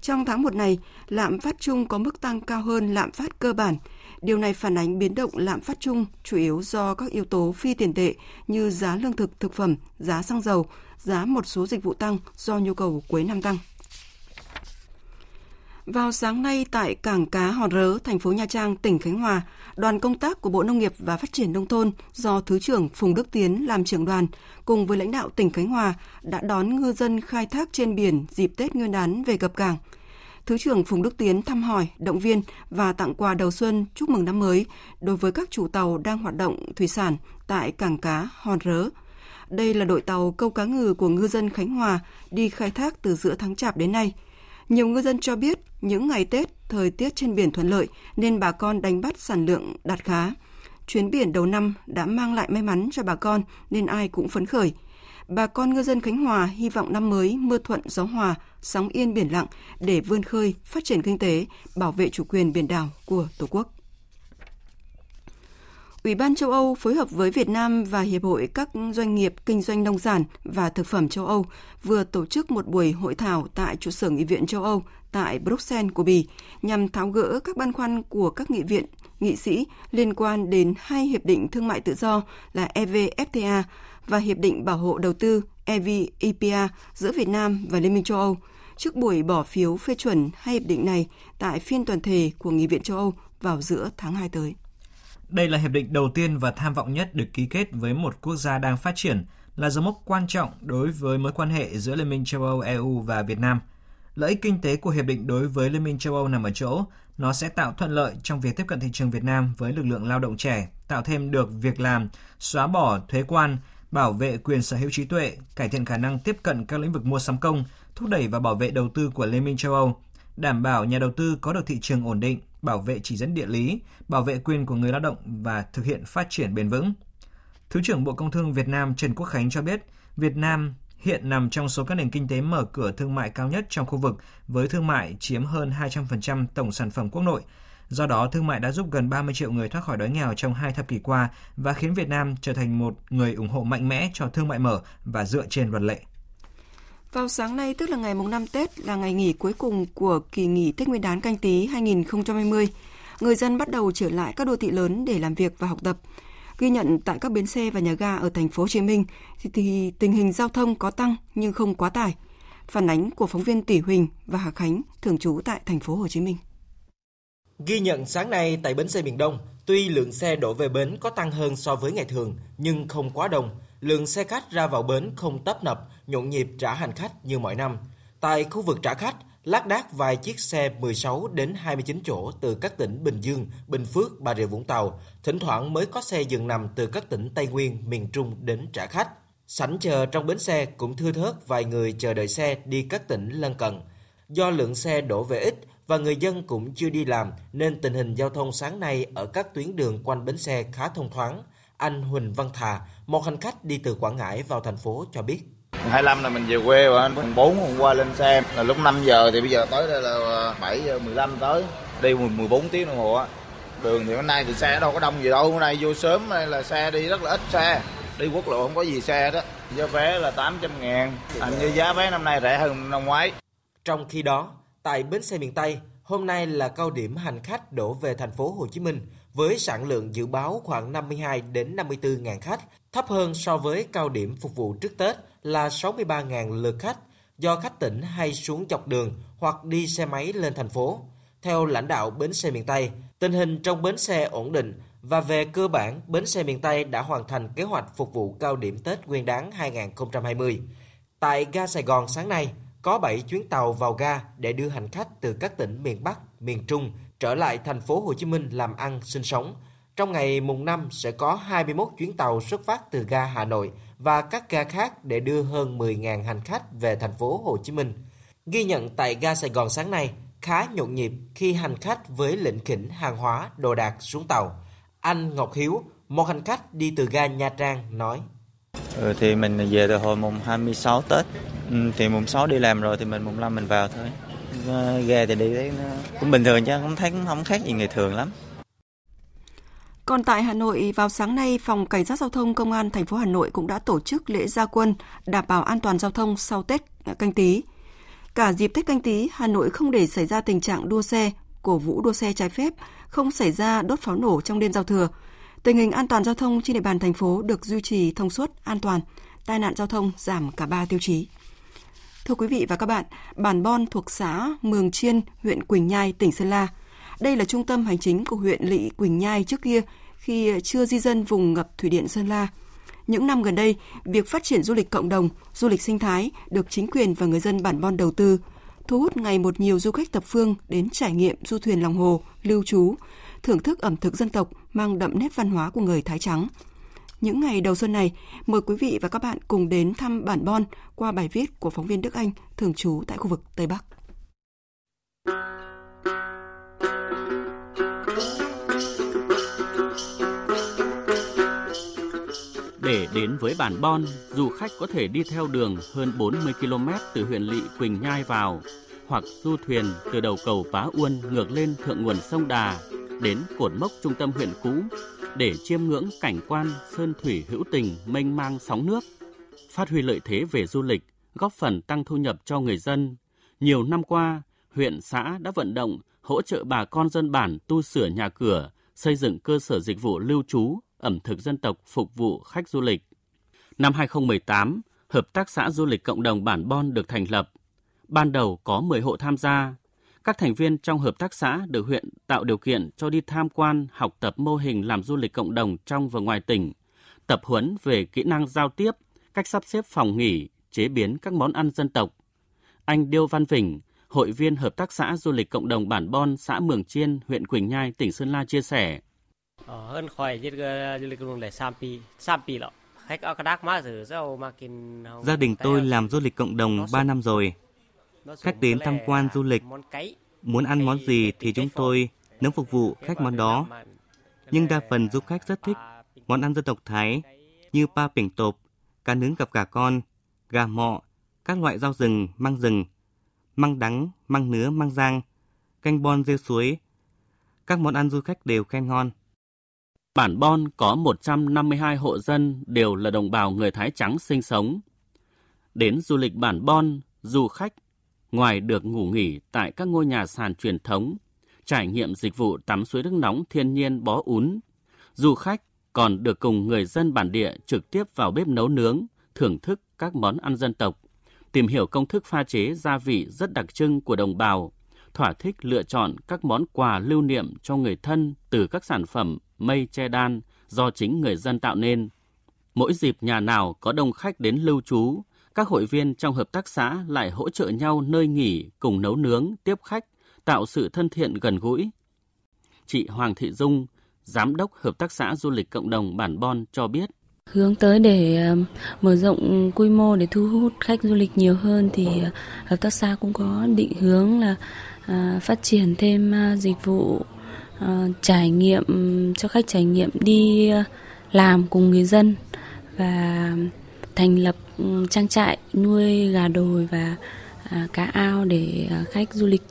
Trong tháng 1 này, lạm phát chung có mức tăng cao hơn lạm phát cơ bản. Điều này phản ánh biến động lạm phát chung chủ yếu do các yếu tố phi tiền tệ như giá lương thực, thực phẩm, giá xăng dầu, giá một số dịch vụ tăng do nhu cầu cuối năm tăng. Vào sáng nay tại cảng cá Hòn Rớ, thành phố Nha Trang, tỉnh Khánh Hòa, đoàn công tác của Bộ Nông nghiệp và Phát triển Nông thôn do Thứ trưởng Phùng Đức Tiến làm trưởng đoàn cùng với lãnh đạo tỉnh Khánh Hòa đã đón ngư dân khai thác trên biển dịp Tết Nguyên đán về cập cảng. Thứ trưởng Phùng Đức Tiến thăm hỏi, động viên và tặng quà đầu xuân chúc mừng năm mới đối với các chủ tàu đang hoạt động thủy sản tại cảng cá Hòn Rớ. Đây là đội tàu câu cá ngừ của ngư dân Khánh Hòa đi khai thác từ giữa tháng Chạp đến nay – nhiều ngư dân cho biết những ngày Tết, thời tiết trên biển thuận lợi nên bà con đánh bắt sản lượng đạt khá. Chuyến biển đầu năm đã mang lại may mắn cho bà con nên ai cũng phấn khởi. Bà con ngư dân Khánh Hòa hy vọng năm mới mưa thuận gió hòa, sóng yên biển lặng để vươn khơi, phát triển kinh tế, bảo vệ chủ quyền biển đảo của Tổ quốc. Ủy ban châu Âu phối hợp với Việt Nam và Hiệp hội các doanh nghiệp kinh doanh nông sản và thực phẩm châu Âu vừa tổ chức một buổi hội thảo tại trụ sở Nghị viện châu Âu tại Bruxelles của Bỉ nhằm tháo gỡ các băn khoăn của các nghị viện, nghị sĩ liên quan đến hai hiệp định thương mại tự do là EVFTA và Hiệp định Bảo hộ Đầu tư EVIPA giữa Việt Nam và Liên minh châu Âu trước buổi bỏ phiếu phê chuẩn hai hiệp định này tại phiên toàn thể của Nghị viện châu Âu vào giữa tháng 2 tới. Đây là hiệp định đầu tiên và tham vọng nhất được ký kết với một quốc gia đang phát triển, là dấu mốc quan trọng đối với mối quan hệ giữa Liên minh châu Âu EU và Việt Nam. Lợi ích kinh tế của hiệp định đối với Liên minh châu Âu nằm ở chỗ nó sẽ tạo thuận lợi trong việc tiếp cận thị trường Việt Nam với lực lượng lao động trẻ, tạo thêm được việc làm, xóa bỏ thuế quan, bảo vệ quyền sở hữu trí tuệ, cải thiện khả năng tiếp cận các lĩnh vực mua sắm công, thúc đẩy và bảo vệ đầu tư của Liên minh châu Âu, đảm bảo nhà đầu tư có được thị trường ổn định, bảo vệ chỉ dẫn địa lý, bảo vệ quyền của người lao động và thực hiện phát triển bền vững. Thứ trưởng Bộ Công Thương Việt Nam Trần Quốc Khánh cho biết, Việt Nam hiện nằm trong số các nền kinh tế mở cửa thương mại cao nhất trong khu vực với thương mại chiếm hơn 200% tổng sản phẩm quốc nội. Do đó, thương mại đã giúp gần 30 triệu người thoát khỏi đói nghèo trong hai thập kỷ qua và khiến Việt Nam trở thành một người ủng hộ mạnh mẽ cho thương mại mở và dựa trên luật lệ. Vào sáng nay, tức là ngày mùng 5 Tết, là ngày nghỉ cuối cùng của kỳ nghỉ Tết Nguyên đán canh tí 2020. Người dân bắt đầu trở lại các đô thị lớn để làm việc và học tập. Ghi nhận tại các bến xe và nhà ga ở thành phố Hồ Chí Minh thì, thì tình hình giao thông có tăng nhưng không quá tải. Phản ánh của phóng viên Tỷ Huỳnh và Hà Khánh thường trú tại thành phố Hồ Chí Minh. Ghi nhận sáng nay tại bến xe miền Đông, tuy lượng xe đổ về bến có tăng hơn so với ngày thường nhưng không quá đông. Lượng xe khách ra vào bến không tấp nập, nhộn nhịp trả hành khách như mọi năm. Tại khu vực trả khách, lác đác vài chiếc xe 16 đến 29 chỗ từ các tỉnh Bình Dương, Bình Phước, Bà Rịa Vũng Tàu, thỉnh thoảng mới có xe dừng nằm từ các tỉnh Tây Nguyên, miền Trung đến trả khách. Sảnh chờ trong bến xe cũng thưa thớt vài người chờ đợi xe đi các tỉnh lân cận. Do lượng xe đổ về ít và người dân cũng chưa đi làm nên tình hình giao thông sáng nay ở các tuyến đường quanh bến xe khá thông thoáng. Anh Huỳnh Văn Thà, một hành khách đi từ Quảng Ngãi vào thành phố cho biết. 25 là mình về quê rồi anh, mùng 4 hôm qua lên xe là lúc 5 giờ thì bây giờ tới đây là 7 giờ 15 tới, đi 14 tiếng đồng hồ á. Đường thì hôm nay thì xe đâu có đông gì đâu, hôm nay vô sớm này là xe đi rất là ít xe, đi quốc lộ không có gì xe đó. Giá vé là 800 ngàn, hình như giá vé năm nay rẻ hơn năm ngoái. Trong khi đó, tại bến xe miền Tây, hôm nay là cao điểm hành khách đổ về thành phố Hồ Chí Minh với sản lượng dự báo khoảng 52 đến 54 ngàn khách, thấp hơn so với cao điểm phục vụ trước Tết là 63.000 lượt khách do khách tỉnh hay xuống dọc đường hoặc đi xe máy lên thành phố. Theo lãnh đạo bến xe miền Tây, tình hình trong bến xe ổn định và về cơ bản, bến xe miền Tây đã hoàn thành kế hoạch phục vụ cao điểm Tết Nguyên đán 2020. Tại ga Sài Gòn sáng nay, có 7 chuyến tàu vào ga để đưa hành khách từ các tỉnh miền Bắc, miền Trung trở lại thành phố Hồ Chí Minh làm ăn sinh sống. Trong ngày mùng 5 sẽ có 21 chuyến tàu xuất phát từ ga Hà Nội và các ga khác để đưa hơn 10.000 hành khách về thành phố Hồ Chí Minh. Ghi nhận tại ga Sài Gòn sáng nay khá nhộn nhịp khi hành khách với lệnh khỉnh hàng hóa đồ đạc xuống tàu. Anh Ngọc Hiếu, một hành khách đi từ ga Nha Trang nói: Ừ, thì mình về từ hồi mùng 26 Tết. Ừ, thì mùng 6 đi làm rồi thì mình mùng 5 mình vào thôi. Ghe thì đi thấy nó cũng bình thường chứ không thấy cũng không khác gì ngày thường lắm. Còn tại Hà Nội, vào sáng nay, Phòng Cảnh sát Giao thông Công an thành phố Hà Nội cũng đã tổ chức lễ gia quân đảm bảo an toàn giao thông sau Tết canh tí. Cả dịp Tết canh tí, Hà Nội không để xảy ra tình trạng đua xe, cổ vũ đua xe trái phép, không xảy ra đốt pháo nổ trong đêm giao thừa. Tình hình an toàn giao thông trên địa bàn thành phố được duy trì thông suốt, an toàn, tai nạn giao thông giảm cả 3 tiêu chí. Thưa quý vị và các bạn, Bản Bon thuộc xã Mường Chiên, huyện Quỳnh Nhai, tỉnh Sơn La. Đây là trung tâm hành chính của huyện Lị Quỳnh Nhai trước kia khi chưa di dân vùng ngập thủy điện Sơn La. Những năm gần đây, việc phát triển du lịch cộng đồng, du lịch sinh thái được chính quyền và người dân bản Bon đầu tư, thu hút ngày một nhiều du khách thập phương đến trải nghiệm du thuyền lòng hồ, lưu trú, thưởng thức ẩm thực dân tộc mang đậm nét văn hóa của người Thái Trắng. Những ngày đầu xuân này, mời quý vị và các bạn cùng đến thăm bản Bon qua bài viết của phóng viên Đức Anh thường trú tại khu vực Tây Bắc. Để đến với bản Bon, du khách có thể đi theo đường hơn 40 km từ huyện Lị Quỳnh Nhai vào, hoặc du thuyền từ đầu cầu Pá Uôn ngược lên thượng nguồn sông Đà đến cột mốc trung tâm huyện cũ để chiêm ngưỡng cảnh quan sơn thủy hữu tình mênh mang sóng nước, phát huy lợi thế về du lịch, góp phần tăng thu nhập cho người dân. Nhiều năm qua, huyện xã đã vận động hỗ trợ bà con dân bản tu sửa nhà cửa, xây dựng cơ sở dịch vụ lưu trú, ẩm thực dân tộc phục vụ khách du lịch. Năm 2018, Hợp tác xã du lịch cộng đồng Bản Bon được thành lập. Ban đầu có 10 hộ tham gia. Các thành viên trong hợp tác xã được huyện tạo điều kiện cho đi tham quan, học tập mô hình làm du lịch cộng đồng trong và ngoài tỉnh, tập huấn về kỹ năng giao tiếp, cách sắp xếp phòng nghỉ, chế biến các món ăn dân tộc. Anh Điêu Văn Vĩnh, hội viên Hợp tác xã Du lịch Cộng đồng Bản Bon, xã Mường Chiên, huyện Quỳnh Nhai, tỉnh Sơn La chia sẻ ờ hơn khỏi giết du lịch cộng đồng để 3 ปี3 ปี lọ Gia đình tôi làm du lịch cộng đồng 3 năm rồi. Khách đến tham quan du lịch, muốn ăn món gì thì chúng tôi nướng phục vụ khách món đó. Nhưng đa phần du khách rất thích món ăn dân tộc Thái như pa pỉnh tộp, cá nướng cặp gà con, gà mọ, các loại rau rừng, măng rừng, măng đắng, măng nứa, măng rang, canh bon rêu suối. Các món ăn du khách đều khen ngon. Bản Bon có 152 hộ dân đều là đồng bào người Thái trắng sinh sống. Đến du lịch Bản Bon, du khách ngoài được ngủ nghỉ tại các ngôi nhà sàn truyền thống, trải nghiệm dịch vụ tắm suối nước nóng thiên nhiên bó ún, du khách còn được cùng người dân bản địa trực tiếp vào bếp nấu nướng, thưởng thức các món ăn dân tộc, tìm hiểu công thức pha chế gia vị rất đặc trưng của đồng bào, thỏa thích lựa chọn các món quà lưu niệm cho người thân từ các sản phẩm mây che đan do chính người dân tạo nên. Mỗi dịp nhà nào có đông khách đến lưu trú, các hội viên trong hợp tác xã lại hỗ trợ nhau nơi nghỉ cùng nấu nướng, tiếp khách, tạo sự thân thiện gần gũi. Chị Hoàng Thị Dung, Giám đốc Hợp tác xã Du lịch Cộng đồng Bản Bon cho biết. Hướng tới để ờ, mở rộng quy mô để thu hút khách du lịch nhiều hơn thì ờ, hợp tác xã cũng có định hướng là À, phát triển thêm à, dịch vụ à, trải nghiệm cho khách trải nghiệm đi làm cùng người dân và thành lập ừ, trang trại nuôi gà đồi và cá ao để khách du lịch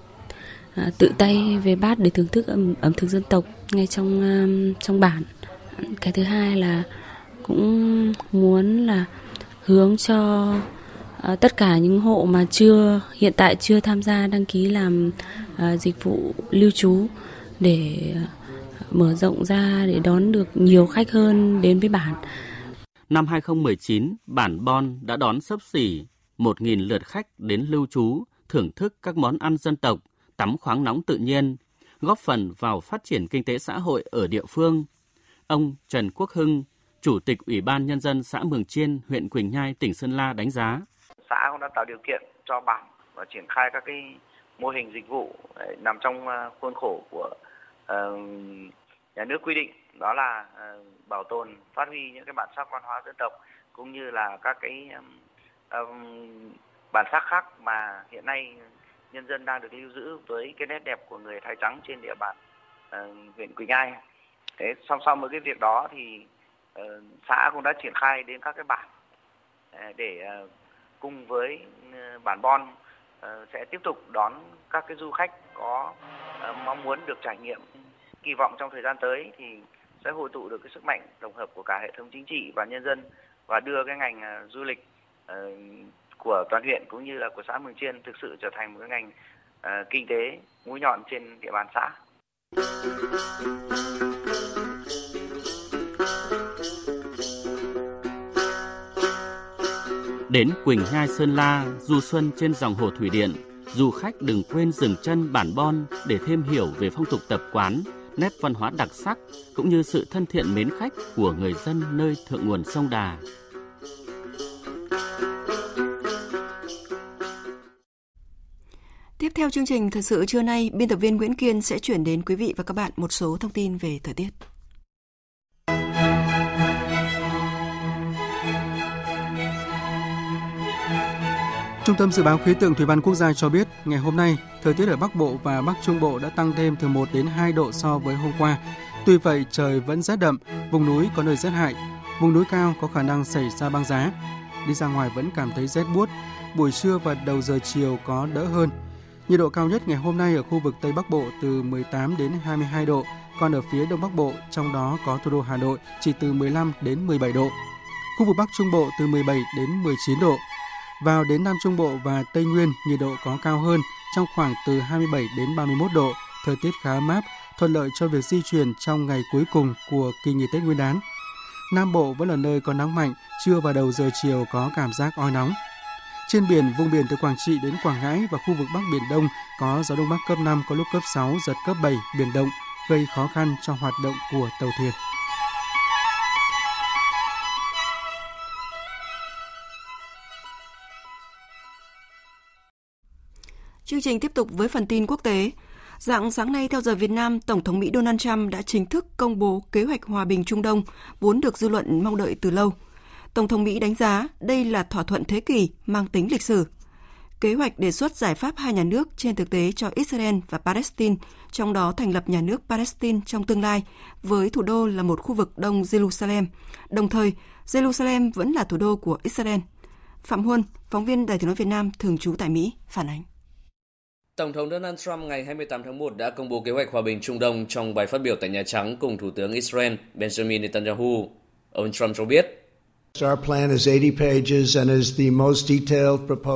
tự tay về bát để thưởng thức ẩm, ẩm thực dân tộc ngay trong trong bản. Cái thứ hai là cũng muốn là hướng cho Ờ, tất cả những hộ mà chưa hiện tại chưa tham gia đăng ký làm uh, dịch vụ lưu trú để ờ, mở rộng ra để đón được nhiều khách hơn đến với bản. Năm 2019, bản Bon đã đón sấp xỉ 1.000 lượt khách đến lưu trú, thưởng thức các món ăn dân tộc, tắm khoáng nóng tự nhiên, góp phần vào phát triển kinh tế xã hội ở địa phương. Ông Trần Quốc Hưng, Chủ tịch Ủy ban Nhân dân xã Mường Chiên, huyện Quỳnh Nhai, tỉnh Sơn La đánh giá. Xã cũng đã tạo điều kiện cho bản và triển khai các cái mô hình dịch vụ ờ, nằm trong ờ, khuôn khổ của uh, nhà nước quy định. Đó là uh, bảo tồn phát huy những cái bản sắc văn hóa dân tộc cũng như là các cái um, bản sắc khác mà hiện nay nhân dân đang được lưu giữ với cái nét đẹp của người Thái trắng trên địa bàn uh, huyện Quỳnh ai. Thế song song với cái việc đó thì xã cũng đã triển khai đến các cái bản để cùng với ờ, bản Bon ờ, sẽ tiếp tục đón các cái du khách có ờ, mong muốn được trải nghiệm kỳ vọng trong thời gian tới thì sẽ hội tụ được cái sức mạnh tổng hợp của cả hệ thống chính trị và nhân dân và đưa cái ngành du lịch của toàn huyện cũng như là của xã Mường Chiên thực sự trở thành một cái ngành kinh tế mũi nhọn trên địa bàn xã. Đến Quỳnh Nhai Sơn La, du xuân trên dòng hồ thủy điện, du khách đừng quên dừng chân bản Bon để thêm hiểu về phong tục tập quán, nét văn hóa đặc sắc cũng như sự thân thiện mến khách của người dân nơi thượng nguồn sông Đà. Tiếp theo chương trình Thật sự trưa nay, biên tập viên Nguyễn Kiên sẽ chuyển đến quý vị và các bạn một số thông tin về thời tiết. Trung tâm Dự báo Khí tượng Thủy văn Quốc gia cho biết, ngày hôm nay, thời tiết ở Bắc Bộ và Bắc Trung Bộ đã tăng thêm từ 1 đến 2 độ so với hôm qua. Tuy vậy, trời vẫn rét đậm, vùng núi có nơi rét hại, vùng núi cao có khả năng xảy ra băng giá. Đi ra ngoài vẫn cảm thấy rét buốt, buổi trưa và đầu giờ chiều có đỡ hơn. Nhiệt độ cao nhất ngày hôm nay ở khu vực Tây Bắc Bộ từ 18 đến 22 độ, còn ở phía Đông Bắc Bộ, trong đó có thủ đô Hà Nội, chỉ từ 15 đến 17 độ. Khu vực Bắc Trung Bộ từ 17 đến 19 độ, vào đến Nam Trung Bộ và Tây Nguyên, nhiệt độ có cao hơn trong khoảng từ 27 đến 31 độ, thời tiết khá mát, thuận lợi cho việc di chuyển trong ngày cuối cùng của kỳ nghỉ Tết Nguyên đán. Nam Bộ vẫn là nơi có nắng mạnh, trưa và đầu giờ chiều có cảm giác oi nóng. Trên biển, vùng biển từ Quảng Trị đến Quảng Ngãi và khu vực Bắc Biển Đông có gió Đông Bắc cấp 5, có lúc cấp 6, giật cấp 7, biển động, gây khó khăn cho hoạt động của tàu thuyền. Chương trình tiếp tục với phần tin quốc tế. Dạng sáng nay theo giờ Việt Nam, Tổng thống Mỹ Donald Trump đã chính thức công bố kế hoạch hòa bình Trung Đông, vốn được dư luận mong đợi từ lâu. Tổng thống Mỹ đánh giá đây là thỏa thuận thế kỷ mang tính lịch sử. Kế hoạch đề xuất giải pháp hai nhà nước trên thực tế cho Israel và Palestine, trong đó thành lập nhà nước Palestine trong tương lai, với thủ đô là một khu vực đông Jerusalem. Đồng thời, Jerusalem vẫn là thủ đô của Israel. Phạm Huân, phóng viên Đài tiếng nói Việt Nam thường trú tại Mỹ, phản ánh. Tổng thống Donald Trump ngày 28 tháng 1 đã công bố kế hoạch hòa bình Trung Đông trong bài phát biểu tại Nhà Trắng cùng Thủ tướng Israel Benjamin Netanyahu. Ông Trump cho biết,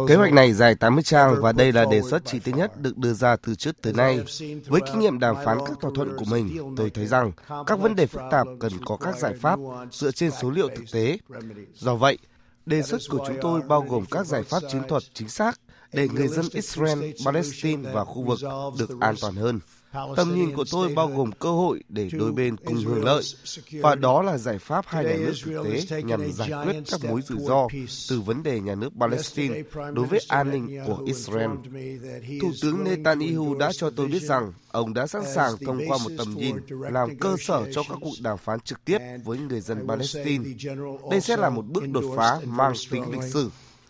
Kế hoạch này dài 80 trang và đây là đề xuất chi tiết nhất được đưa ra từ trước tới nay. Với kinh nghiệm đàm phán các thỏa thuận của mình, tôi thấy rằng các vấn đề phức tạp cần có các giải pháp dựa trên số liệu thực tế. Do vậy, đề xuất của chúng tôi bao gồm các giải pháp chiến thuật chính xác để người dân Israel, Palestine và khu vực được an toàn hơn. Tầm nhìn của tôi bao gồm cơ hội để đôi bên cùng hưởng lợi, và đó là giải pháp hai nhà nước thực tế nhằm giải quyết các mối rủi ro từ vấn đề nhà nước Palestine đối với an ninh của Israel. Thủ tướng Netanyahu đã cho tôi biết rằng ông đã sẵn sàng thông qua một tầm nhìn làm cơ sở cho các cuộc đàm phán trực tiếp với người dân Palestine. Đây sẽ là một bước đột phá mang tính lịch sử.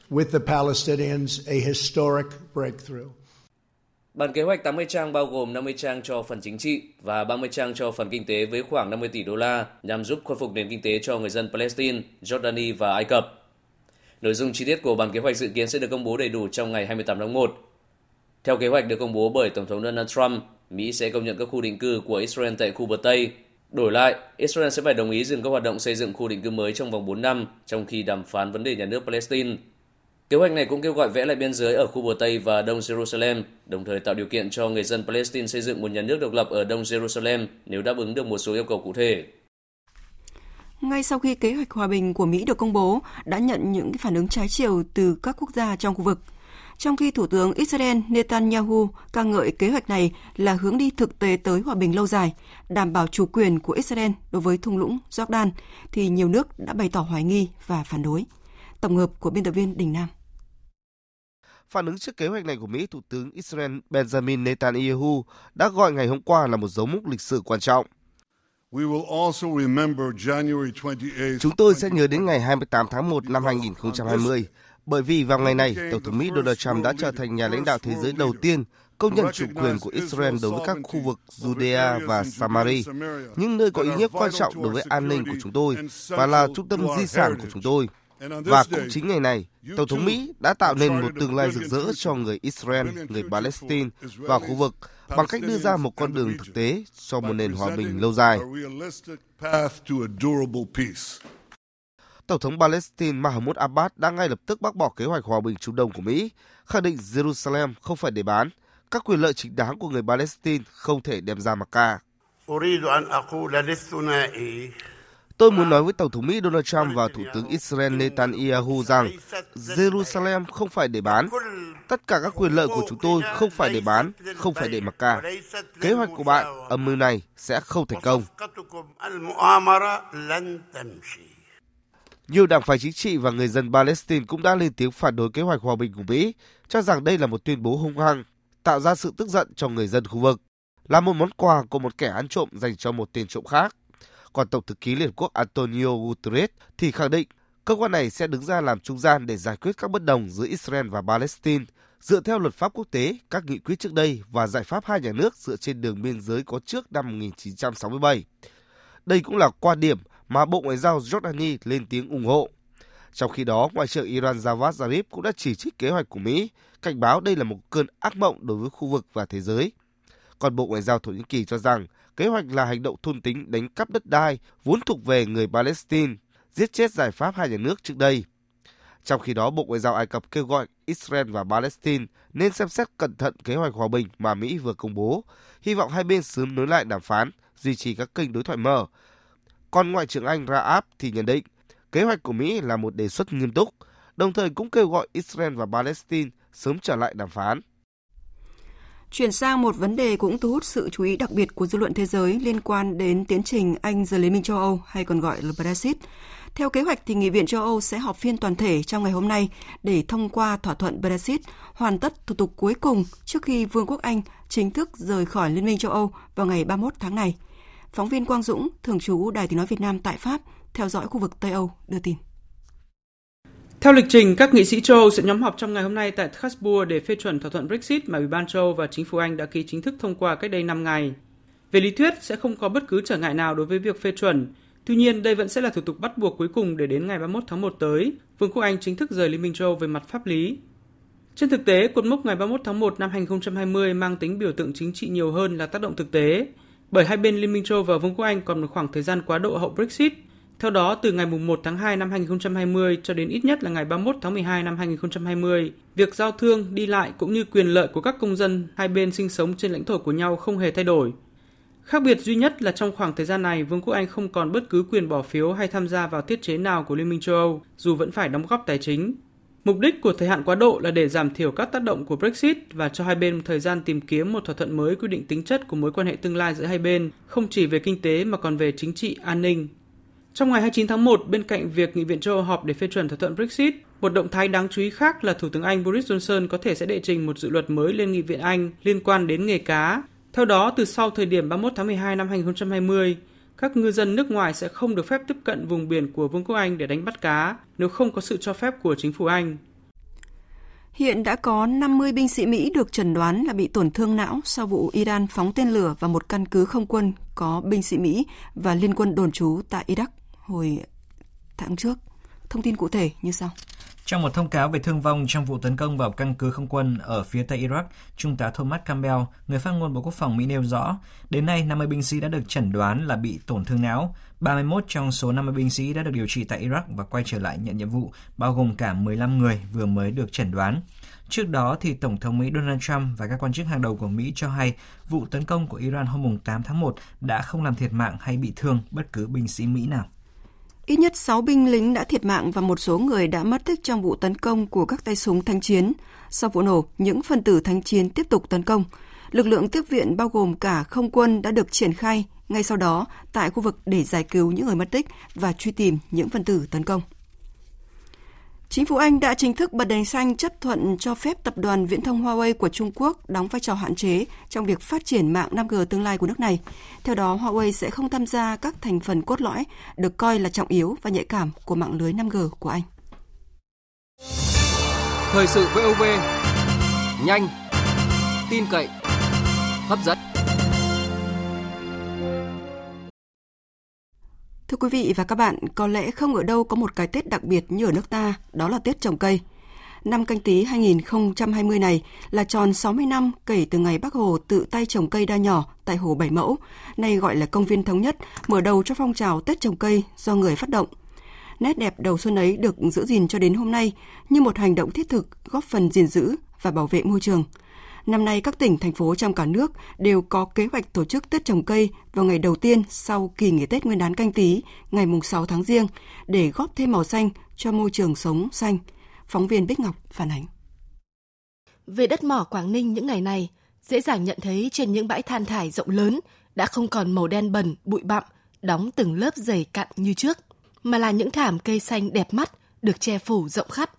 With the Palestinians, a historic breakthrough. Bản kế hoạch 80 trang bao gồm 50 trang cho phần chính trị và 30 trang cho phần kinh tế với khoảng 50 tỷ đô la nhằm giúp khôi phục nền kinh tế cho người dân Palestine, Jordani và Ai Cập. Nội dung chi tiết của bản kế hoạch dự kiến sẽ được công bố đầy đủ trong ngày 28 tháng 1. Theo kế hoạch được công bố bởi Tổng thống Donald Trump, Mỹ sẽ công nhận các khu định cư của Israel tại khu bờ Tây. Đổi lại, Israel sẽ phải đồng ý dừng các hoạt động xây dựng khu định cư mới trong vòng 4 năm, trong khi đàm phán vấn đề nhà nước Palestine Kế hoạch này cũng kêu gọi vẽ lại biên giới ở khu bờ Tây và Đông Jerusalem, đồng thời tạo điều kiện cho người dân Palestine xây dựng một nhà nước độc lập ở Đông Jerusalem nếu đáp ứng được một số yêu cầu cụ thể. Ngay sau khi kế hoạch hòa bình của Mỹ được công bố, đã nhận những phản ứng trái chiều từ các quốc gia trong khu vực. Trong khi Thủ tướng Israel Netanyahu ca ngợi kế hoạch này là hướng đi thực tế tới hòa bình lâu dài, đảm bảo chủ quyền của Israel đối với thung lũng Jordan, thì nhiều nước đã bày tỏ hoài nghi và phản đối. Tổng hợp của biên tập viên Đình Nam. Phản ứng trước kế hoạch này của Mỹ, Thủ tướng Israel Benjamin Netanyahu đã gọi ngày hôm qua là một dấu mốc lịch sử quan trọng. Chúng tôi sẽ nhớ đến ngày 28 tháng 1 năm 2020, bởi vì vào ngày này, Tổng thống Mỹ Donald Trump đã trở thành nhà lãnh đạo thế giới đầu tiên công nhận chủ quyền của Israel đối với các khu vực Judea và Samari, những nơi có ý nghĩa quan trọng đối với an ninh của chúng tôi và là trung tâm di sản của chúng tôi. Và cũng chính ngày này, Tổng thống Mỹ đã tạo nên một tương lai rực rỡ cho người Israel, người Palestine và khu vực bằng cách đưa ra một con đường thực tế cho một nền hòa bình lâu dài. Tổng thống Palestine Mahmoud Abbas đã ngay lập tức bác bỏ kế hoạch hòa bình Trung Đông của Mỹ, khẳng định Jerusalem không phải để bán, các quyền lợi chính đáng của người Palestine không thể đem ra mặc cả. Tôi muốn nói với Tổng thống Mỹ Donald Trump và Thủ tướng Israel Netanyahu rằng Jerusalem không phải để bán. Tất cả các quyền lợi của chúng tôi không phải để bán, không phải để mặc cả. Kế hoạch của bạn, âm mưu này sẽ không thành công. Nhiều đảng phái chính trị và người dân Palestine cũng đã lên tiếng phản đối kế hoạch hòa bình của Mỹ, cho rằng đây là một tuyên bố hung hăng, tạo ra sự tức giận cho người dân khu vực, là một món quà của một kẻ ăn trộm dành cho một tên trộm khác. Còn Tổng thư ký Liên Hợp Quốc Antonio Guterres thì khẳng định cơ quan này sẽ đứng ra làm trung gian để giải quyết các bất đồng giữa Israel và Palestine dựa theo luật pháp quốc tế, các nghị quyết trước đây và giải pháp hai nhà nước dựa trên đường biên giới có trước năm 1967. Đây cũng là quan điểm mà Bộ Ngoại giao Jordani lên tiếng ủng hộ. Trong khi đó, Ngoại trưởng Iran Javad Zarif cũng đã chỉ trích kế hoạch của Mỹ, cảnh báo đây là một cơn ác mộng đối với khu vực và thế giới. Còn Bộ Ngoại giao Thổ Nhĩ Kỳ cho rằng kế hoạch là hành động thôn tính đánh cắp đất đai vốn thuộc về người Palestine, giết chết giải pháp hai nhà nước trước đây. Trong khi đó, Bộ Ngoại giao Ai Cập kêu gọi Israel và Palestine nên xem xét cẩn thận kế hoạch hòa bình mà Mỹ vừa công bố, hy vọng hai bên sớm nối lại đàm phán, duy trì các kênh đối thoại mở. Còn Ngoại trưởng Anh Raab thì nhận định, kế hoạch của Mỹ là một đề xuất nghiêm túc, đồng thời cũng kêu gọi Israel và Palestine sớm trở lại đàm phán. Chuyển sang một vấn đề cũng thu hút sự chú ý đặc biệt của dư luận thế giới liên quan đến tiến trình Anh rời Liên minh châu Âu hay còn gọi là Brexit. Theo kế hoạch thì Nghị viện châu Âu sẽ họp phiên toàn thể trong ngày hôm nay để thông qua thỏa thuận Brexit, hoàn tất thủ tục cuối cùng trước khi Vương quốc Anh chính thức rời khỏi Liên minh châu Âu vào ngày 31 tháng này. Phóng viên Quang Dũng, thường trú Đài Tiếng Nói Việt Nam tại Pháp, theo dõi khu vực Tây Âu, đưa tin. Theo lịch trình, các nghị sĩ châu Âu sẽ nhóm họp trong ngày hôm nay tại Strasbourg để phê chuẩn thỏa thuận Brexit mà Ủy ban châu Âu và chính phủ Anh đã ký chính thức thông qua cách đây 5 ngày. Về lý thuyết sẽ không có bất cứ trở ngại nào đối với việc phê chuẩn, tuy nhiên đây vẫn sẽ là thủ tục bắt buộc cuối cùng để đến ngày 31 tháng 1 tới, Vương quốc Anh chính thức rời Liên minh châu Âu về mặt pháp lý. Trên thực tế, cột mốc ngày 31 tháng 1 năm 2020 mang tính biểu tượng chính trị nhiều hơn là tác động thực tế, bởi hai bên Liên minh châu Âu và Vương quốc Anh còn một khoảng thời gian quá độ hậu Brexit – theo đó, từ ngày 1 tháng 2 năm 2020 cho đến ít nhất là ngày 31 tháng 12 năm 2020, việc giao thương, đi lại cũng như quyền lợi của các công dân hai bên sinh sống trên lãnh thổ của nhau không hề thay đổi. Khác biệt duy nhất là trong khoảng thời gian này, Vương quốc Anh không còn bất cứ quyền bỏ phiếu hay tham gia vào thiết chế nào của Liên minh châu Âu, dù vẫn phải đóng góp tài chính. Mục đích của thời hạn quá độ là để giảm thiểu các tác động của Brexit và cho hai bên thời gian tìm kiếm một thỏa thuận mới quy định tính chất của mối quan hệ tương lai giữa hai bên, không chỉ về kinh tế mà còn về chính trị, an ninh, trong ngày 29 tháng 1, bên cạnh việc Nghị viện châu Âu họp để phê chuẩn thỏa thuận Brexit, một động thái đáng chú ý khác là Thủ tướng Anh Boris Johnson có thể sẽ đệ trình một dự luật mới lên Nghị viện Anh liên quan đến nghề cá. Theo đó, từ sau thời điểm 31 tháng 12 năm 2020, các ngư dân nước ngoài sẽ không được phép tiếp cận vùng biển của Vương quốc Anh để đánh bắt cá nếu không có sự cho phép của chính phủ Anh. Hiện đã có 50 binh sĩ Mỹ được chẩn đoán là bị tổn thương não sau vụ Iran phóng tên lửa vào một căn cứ không quân có binh sĩ Mỹ và liên quân đồn trú tại Iraq hồi tháng trước. Thông tin cụ thể như sau. Trong một thông cáo về thương vong trong vụ tấn công vào căn cứ không quân ở phía tây Iraq, Trung tá Thomas Campbell, người phát ngôn Bộ Quốc phòng Mỹ nêu rõ, đến nay 50 binh sĩ đã được chẩn đoán là bị tổn thương não. 31 trong số 50 binh sĩ đã được điều trị tại Iraq và quay trở lại nhận nhiệm vụ, bao gồm cả 15 người vừa mới được chẩn đoán. Trước đó, thì Tổng thống Mỹ Donald Trump và các quan chức hàng đầu của Mỹ cho hay vụ tấn công của Iran hôm 8 tháng 1 đã không làm thiệt mạng hay bị thương bất cứ binh sĩ Mỹ nào. Ít nhất 6 binh lính đã thiệt mạng và một số người đã mất tích trong vụ tấn công của các tay súng thanh chiến. Sau vụ nổ, những phần tử thanh chiến tiếp tục tấn công. Lực lượng tiếp viện bao gồm cả không quân đã được triển khai ngay sau đó tại khu vực để giải cứu những người mất tích và truy tìm những phần tử tấn công. Chính phủ Anh đã chính thức bật đèn xanh chấp thuận cho phép tập đoàn viễn thông Huawei của Trung Quốc đóng vai trò hạn chế trong việc phát triển mạng 5G tương lai của nước này. Theo đó, Huawei sẽ không tham gia các thành phần cốt lõi được coi là trọng yếu và nhạy cảm của mạng lưới 5G của Anh. Thời sự VOV, nhanh, tin cậy, hấp dẫn. Thưa quý vị và các bạn, có lẽ không ở đâu có một cái Tết đặc biệt như ở nước ta, đó là Tết trồng cây. Năm canh tí 2020 này là tròn 60 năm kể từ ngày Bác Hồ tự tay trồng cây đa nhỏ tại Hồ Bảy Mẫu, nay gọi là công viên thống nhất, mở đầu cho phong trào Tết trồng cây do người phát động. Nét đẹp đầu xuân ấy được giữ gìn cho đến hôm nay như một hành động thiết thực góp phần gìn giữ và bảo vệ môi trường – Năm nay, các tỉnh, thành phố trong cả nước đều có kế hoạch tổ chức Tết trồng cây vào ngày đầu tiên sau kỳ nghỉ Tết Nguyên đán canh tí, ngày 6 tháng riêng, để góp thêm màu xanh cho môi trường sống xanh. Phóng viên Bích Ngọc phản ánh. Về đất mỏ Quảng Ninh những ngày này, dễ dàng nhận thấy trên những bãi than thải rộng lớn đã không còn màu đen bẩn, bụi bặm, đóng từng lớp dày cặn như trước, mà là những thảm cây xanh đẹp mắt được che phủ rộng khắp.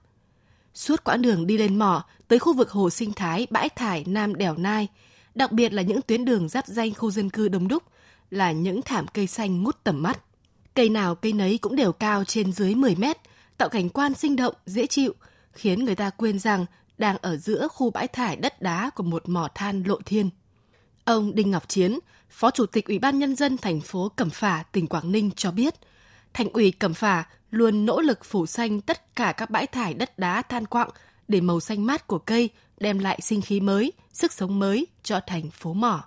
Suốt quãng đường đi lên mỏ tới khu vực hồ sinh thái bãi thải Nam Đèo Nai, đặc biệt là những tuyến đường giáp danh khu dân cư đông đúc, là những thảm cây xanh ngút tầm mắt. Cây nào cây nấy cũng đều cao trên dưới 10 mét, tạo cảnh quan sinh động, dễ chịu, khiến người ta quên rằng đang ở giữa khu bãi thải đất đá của một mỏ than lộ thiên. Ông Đinh Ngọc Chiến, Phó Chủ tịch Ủy ban Nhân dân thành phố Cẩm Phả, tỉnh Quảng Ninh cho biết, Thành ủy Cẩm Phả luôn nỗ lực phủ xanh tất cả các bãi thải đất đá than quặng để màu xanh mát của cây đem lại sinh khí mới, sức sống mới cho thành phố mỏ.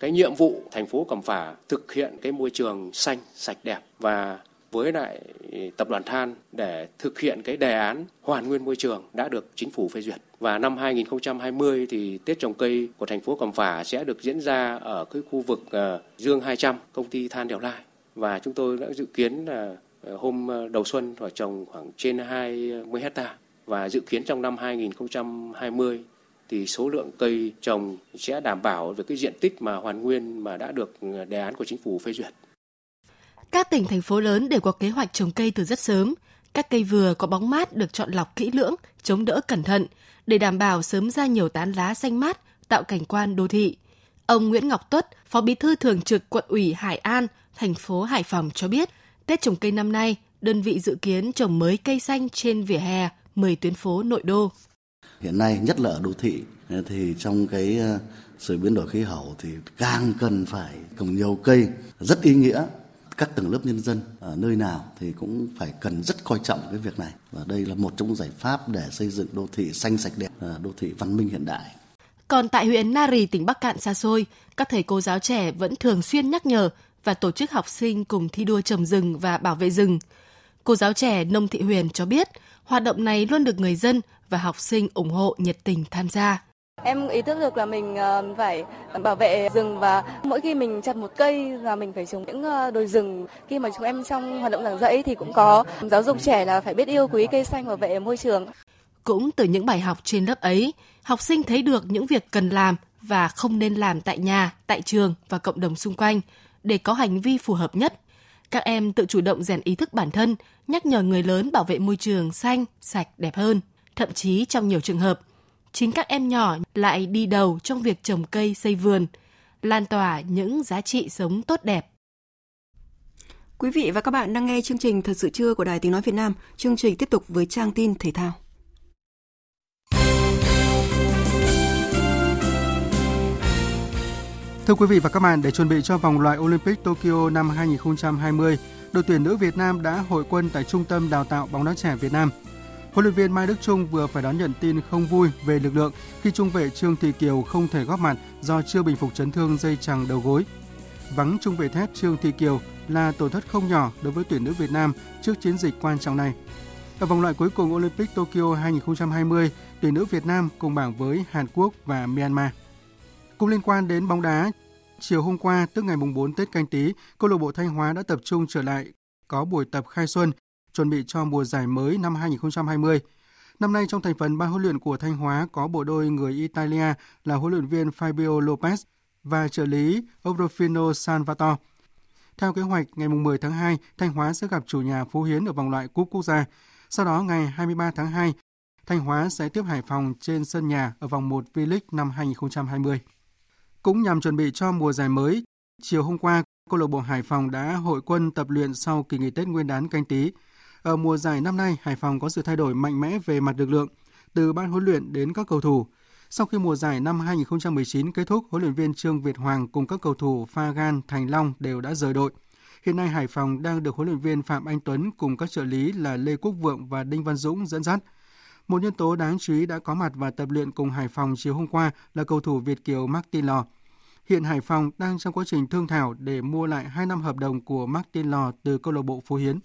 Cái nhiệm vụ thành phố Cẩm Phả thực hiện cái môi trường xanh, sạch đẹp và với lại tập đoàn than để thực hiện cái đề án hoàn nguyên môi trường đã được chính phủ phê duyệt. Và năm 2020 thì Tết trồng cây của thành phố Cẩm Phả sẽ được diễn ra ở cái khu vực ờ, Dương 200, công ty than Đèo Lai. Và chúng tôi đã dự kiến là ờ, hôm ờ, đầu xuân phải trồng khoảng trên 20 ờ, hecta và dự kiến trong năm 2020 thì số lượng cây trồng sẽ đảm bảo về cái diện tích mà hoàn nguyên mà đã được đề án của chính phủ phê duyệt. Các tỉnh thành phố lớn đều có kế hoạch trồng cây từ rất sớm. Các cây vừa có bóng mát được chọn lọc kỹ lưỡng, chống đỡ cẩn thận để đảm bảo sớm ra nhiều tán lá xanh mát, tạo cảnh quan đô thị. Ông Nguyễn Ngọc Tuất, Phó Bí thư Thường trực Quận ủy Hải An, thành phố Hải Phòng cho biết, Tết trồng cây năm nay, đơn vị dự kiến trồng mới cây xanh trên vỉa hè 10 tuyến phố nội đô. Hiện nay nhất là ở đô thị thì trong cái ờ, sự biến đổi khí hậu thì càng cần phải trồng nhiều cây rất ý nghĩa các tầng lớp nhân dân ở nơi nào thì cũng phải cần rất coi trọng cái việc này và đây là một trong giải pháp để xây dựng đô thị xanh sạch đẹp, ờ, đô thị văn minh hiện đại. Còn tại huyện Nari, tỉnh Bắc Cạn xa xôi, các thầy cô giáo trẻ vẫn thường xuyên nhắc nhở và tổ chức học sinh cùng thi đua trồng rừng và bảo vệ rừng. Cô giáo trẻ Nông Thị Huyền cho biết, hoạt động này luôn được người dân và học sinh ủng hộ nhiệt tình tham gia. Em ý thức được là mình ờ, phải bảo vệ rừng và mỗi khi mình chặt một cây là mình phải trồng những ờ, đồi rừng. Khi mà chúng em trong hoạt động giảng dạy thì cũng có giáo dục trẻ là phải biết yêu quý cây xanh bảo vệ môi trường. Cũng từ những bài học trên lớp ấy, học sinh thấy được những việc cần làm và không nên làm tại nhà, tại trường và cộng đồng xung quanh để có hành vi phù hợp nhất. Các em tự chủ động rèn ý thức bản thân, nhắc nhở người lớn bảo vệ môi trường xanh, sạch, đẹp hơn. Thậm chí trong nhiều trường hợp, chính các em nhỏ lại đi đầu trong việc trồng cây xây vườn, lan tỏa những giá trị sống tốt đẹp. Quý vị và các bạn đang nghe chương trình Thật sự trưa của Đài Tiếng Nói Việt Nam. Chương trình tiếp tục với trang tin thể thao. Thưa quý vị và các bạn, để chuẩn bị cho vòng loại Olympic Tokyo năm 2020, đội tuyển nữ Việt Nam đã hội quân tại Trung tâm Đào tạo bóng đá trẻ Việt Nam. Huấn luyện viên Mai Đức Trung vừa phải đón nhận tin không vui về lực lượng khi trung vệ Trương Thị Kiều không thể góp mặt do chưa bình phục chấn thương dây chằng đầu gối. Vắng trung vệ thép Trương Thị Kiều là tổn thất không nhỏ đối với tuyển nữ Việt Nam trước chiến dịch quan trọng này. Ở vòng loại cuối cùng Olympic Tokyo 2020, tuyển nữ Việt Nam cùng bảng với Hàn Quốc và Myanmar. Cũng liên quan đến bóng đá, chiều hôm qua, tức ngày mùng 4 Tết canh tí, câu lạc bộ Thanh Hóa đã tập trung trở lại có buổi tập khai xuân chuẩn bị cho mùa giải mới năm 2020. Năm nay trong thành phần ban huấn luyện của Thanh Hóa có bộ đôi người Italia là huấn luyện viên Fabio Lopez và trợ lý Obrofino Salvatore. Theo kế hoạch, ngày 10 tháng 2, Thanh Hóa sẽ gặp chủ nhà Phú Hiến ở vòng loại Cúp Quốc gia. Sau đó, ngày 23 tháng 2, Thanh Hóa sẽ tiếp Hải Phòng trên sân nhà ở vòng 1 V-League năm 2020. Cũng nhằm chuẩn bị cho mùa giải mới, chiều hôm qua, câu lạc bộ Hải Phòng đã hội quân tập luyện sau kỳ nghỉ Tết Nguyên đán canh tí. Ở mùa giải năm nay, Hải Phòng có sự thay đổi mạnh mẽ về mặt lực lượng, từ ban huấn luyện đến các cầu thủ. Sau khi mùa giải năm 2019 kết thúc, huấn luyện viên Trương Việt Hoàng cùng các cầu thủ Pha Gan, Thành Long đều đã rời đội. Hiện nay Hải Phòng đang được huấn luyện viên Phạm Anh Tuấn cùng các trợ lý là Lê Quốc Vượng và Đinh Văn Dũng dẫn dắt. Một nhân tố đáng chú ý đã có mặt và tập luyện cùng Hải Phòng chiều hôm qua là cầu thủ Việt kiều Martin Lò. Hiện Hải Phòng đang trong quá trình thương thảo để mua lại 2 năm hợp đồng của Martin Lò từ câu lạc bộ Phú Hiến.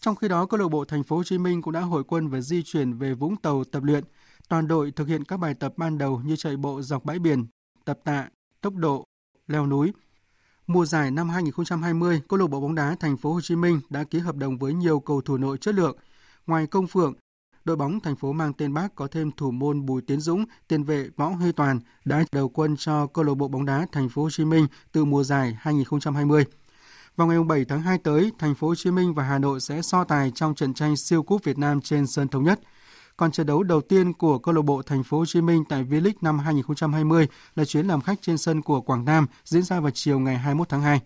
Trong khi đó, câu lạc bộ Thành phố Hồ Chí Minh cũng đã hội quân và di chuyển về Vũng Tàu tập luyện. Toàn đội thực hiện các bài tập ban đầu như chạy bộ dọc bãi biển, tập tạ, tốc độ, leo núi. Mùa giải năm 2020, câu lạc bộ bóng đá Thành phố Hồ Chí Minh đã ký hợp đồng với nhiều cầu thủ nội chất lượng. Ngoài Công Phượng, đội bóng thành phố mang tên Bác có thêm thủ môn Bùi Tiến Dũng, tiền vệ Võ Huy Toàn đã đầu quân cho câu lạc bộ bóng đá Thành phố Hồ Chí Minh từ mùa giải 2020. Vào ngày 7 tháng 2 tới, Thành phố Hồ Chí Minh và Hà Nội sẽ so tài trong trận tranh siêu cúp Việt Nam trên sân thống nhất. Còn trận đấu đầu tiên của câu lạc bộ Thành phố Hồ Chí Minh tại V-League năm 2020 là chuyến làm khách trên sân của Quảng Nam diễn ra vào chiều ngày 21 tháng 2.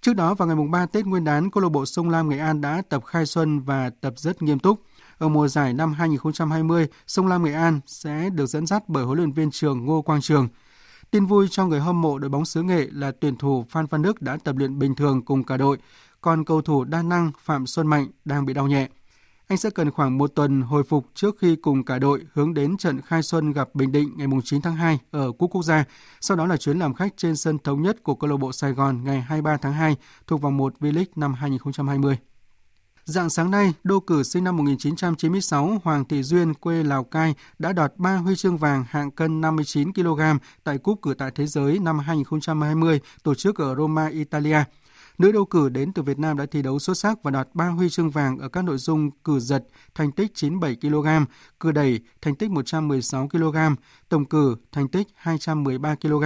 Trước đó vào ngày mùng 3 Tết Nguyên đán, câu lạc bộ Sông Lam Nghệ An đã tập khai xuân và tập rất nghiêm túc. Ở mùa giải năm 2020, Sông Lam Nghệ An sẽ được dẫn dắt bởi huấn luyện viên trường Ngô Quang Trường. Tin vui cho người hâm mộ đội bóng xứ Nghệ là tuyển thủ Phan Văn Đức đã tập luyện bình thường cùng cả đội, còn cầu thủ đa năng Phạm Xuân Mạnh đang bị đau nhẹ. Anh sẽ cần khoảng một tuần hồi phục trước khi cùng cả đội hướng đến trận khai xuân gặp Bình Định ngày 9 tháng 2 ở Cúp Quốc gia. Sau đó là chuyến làm khách trên sân thống nhất của câu lạc bộ Sài Gòn ngày 23 tháng 2 thuộc vòng 1 V-League năm 2020. Dạng sáng nay, đô cử sinh năm 1996 Hoàng Thị Duyên quê Lào Cai đã đoạt 3 huy chương vàng hạng cân 59 kg tại Cúp cử tại thế giới năm 2020 tổ chức ở Roma, Italia. Nữ đô cử đến từ Việt Nam đã thi đấu xuất sắc và đoạt 3 huy chương vàng ở các nội dung cử giật, thành tích 97 kg, cử đẩy, thành tích 116 kg, tổng cử, thành tích 213 kg.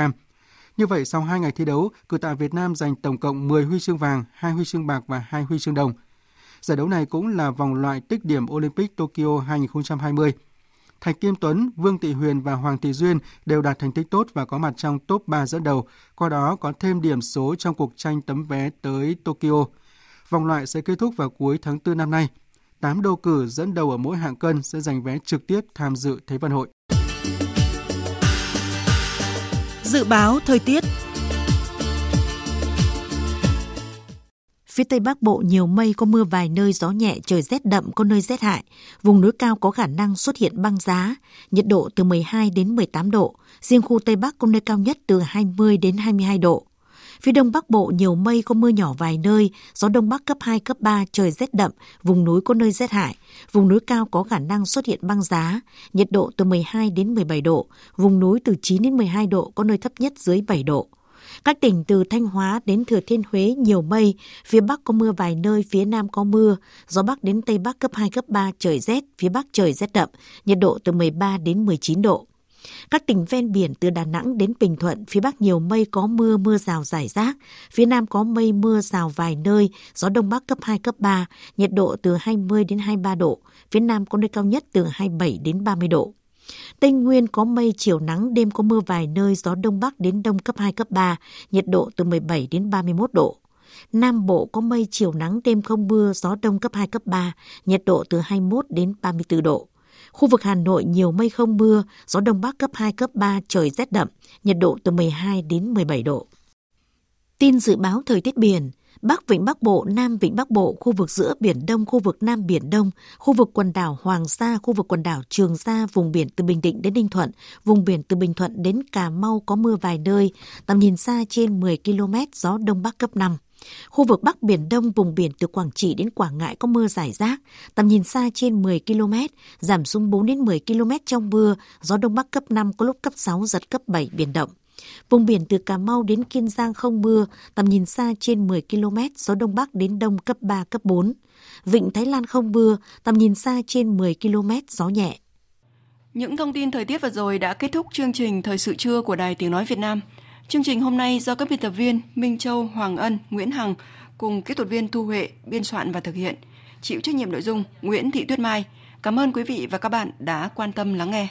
Như vậy, sau 2 ngày thi đấu, cử tạ Việt Nam giành tổng cộng 10 huy chương vàng, 2 huy chương bạc và 2 huy chương đồng. Giải đấu này cũng là vòng loại tích điểm Olympic Tokyo 2020. Thạch Kim Tuấn, Vương Thị Huyền và Hoàng Thị Duyên đều đạt thành tích tốt và có mặt trong top 3 dẫn đầu, qua đó có thêm điểm số trong cuộc tranh tấm vé tới Tokyo. Vòng loại sẽ kết thúc vào cuối tháng 4 năm nay. 8 đô cử dẫn đầu ở mỗi hạng cân sẽ giành vé trực tiếp tham dự Thế vận hội. Dự báo thời tiết Phía Tây Bắc Bộ nhiều mây có mưa vài nơi gió nhẹ trời rét đậm có nơi rét hại. Vùng núi cao có khả năng xuất hiện băng giá, nhiệt độ từ 12 đến 18 độ. Riêng khu Tây Bắc có nơi cao nhất từ 20 đến 22 độ. Phía đông bắc bộ nhiều mây có mưa nhỏ vài nơi, gió đông bắc cấp 2, cấp 3, trời rét đậm, vùng núi có nơi rét hại. Vùng núi cao có khả năng xuất hiện băng giá, nhiệt độ từ 12 đến 17 độ, vùng núi từ 9 đến 12 độ, có nơi thấp nhất dưới 7 độ. Các tỉnh từ Thanh Hóa đến Thừa Thiên Huế nhiều mây, phía Bắc có mưa vài nơi, phía Nam có mưa, gió Bắc đến Tây Bắc cấp 2, cấp 3, trời rét, phía Bắc trời rét đậm, nhiệt độ từ 13 đến 19 độ. Các tỉnh ven biển từ Đà Nẵng đến Bình Thuận, phía Bắc nhiều mây có mưa, mưa rào rải rác. Phía Nam có mây mưa rào vài nơi, gió Đông Bắc cấp 2, cấp 3, nhiệt độ từ 20 đến 23 độ. Phía Nam có nơi cao nhất từ 27 đến 30 độ. Tây Nguyên có mây, chiều nắng, đêm có mưa vài nơi, gió Đông Bắc đến Đông cấp 2, cấp 3, nhiệt độ từ 17 đến 31 độ. Nam Bộ có mây, chiều nắng, đêm không mưa, gió Đông cấp 2, cấp 3, nhiệt độ từ 21 đến 34 độ. Khu vực Hà Nội nhiều mây không mưa, gió Đông Bắc cấp 2, cấp 3, trời rét đậm, nhiệt độ từ 12 đến 17 độ. Tin dự báo thời tiết biển, Bắc Vịnh Bắc Bộ, Nam Vịnh Bắc Bộ, khu vực giữa Biển Đông, khu vực Nam Biển Đông, khu vực quần đảo Hoàng Sa, khu vực quần đảo Trường Sa, vùng biển từ Bình Định đến Ninh Thuận, vùng biển từ Bình Thuận đến Cà Mau có mưa vài nơi, tầm nhìn xa trên 10 km, gió Đông Bắc cấp 5. Khu vực Bắc Biển Đông, vùng biển từ Quảng Trị đến Quảng Ngãi có mưa rải rác, tầm nhìn xa trên 10 km, giảm xuống 4 đến 10 km trong mưa, gió Đông Bắc cấp 5 có lúc cấp 6, giật cấp 7 biển động. Vùng biển từ Cà Mau đến Kiên Giang không mưa, tầm nhìn xa trên 10 km, gió Đông Bắc đến Đông cấp 3, cấp 4. Vịnh Thái Lan không mưa, tầm nhìn xa trên 10 km, gió nhẹ. Những thông tin thời tiết vừa rồi đã kết thúc chương trình Thời sự trưa của Đài Tiếng Nói Việt Nam. Chương trình hôm nay do các biên tập viên Minh Châu, Hoàng Ân, Nguyễn Hằng cùng kỹ thuật viên Thu Huệ biên soạn và thực hiện. Chịu trách nhiệm nội dung Nguyễn Thị Tuyết Mai. Cảm ơn quý vị và các bạn đã quan tâm lắng nghe.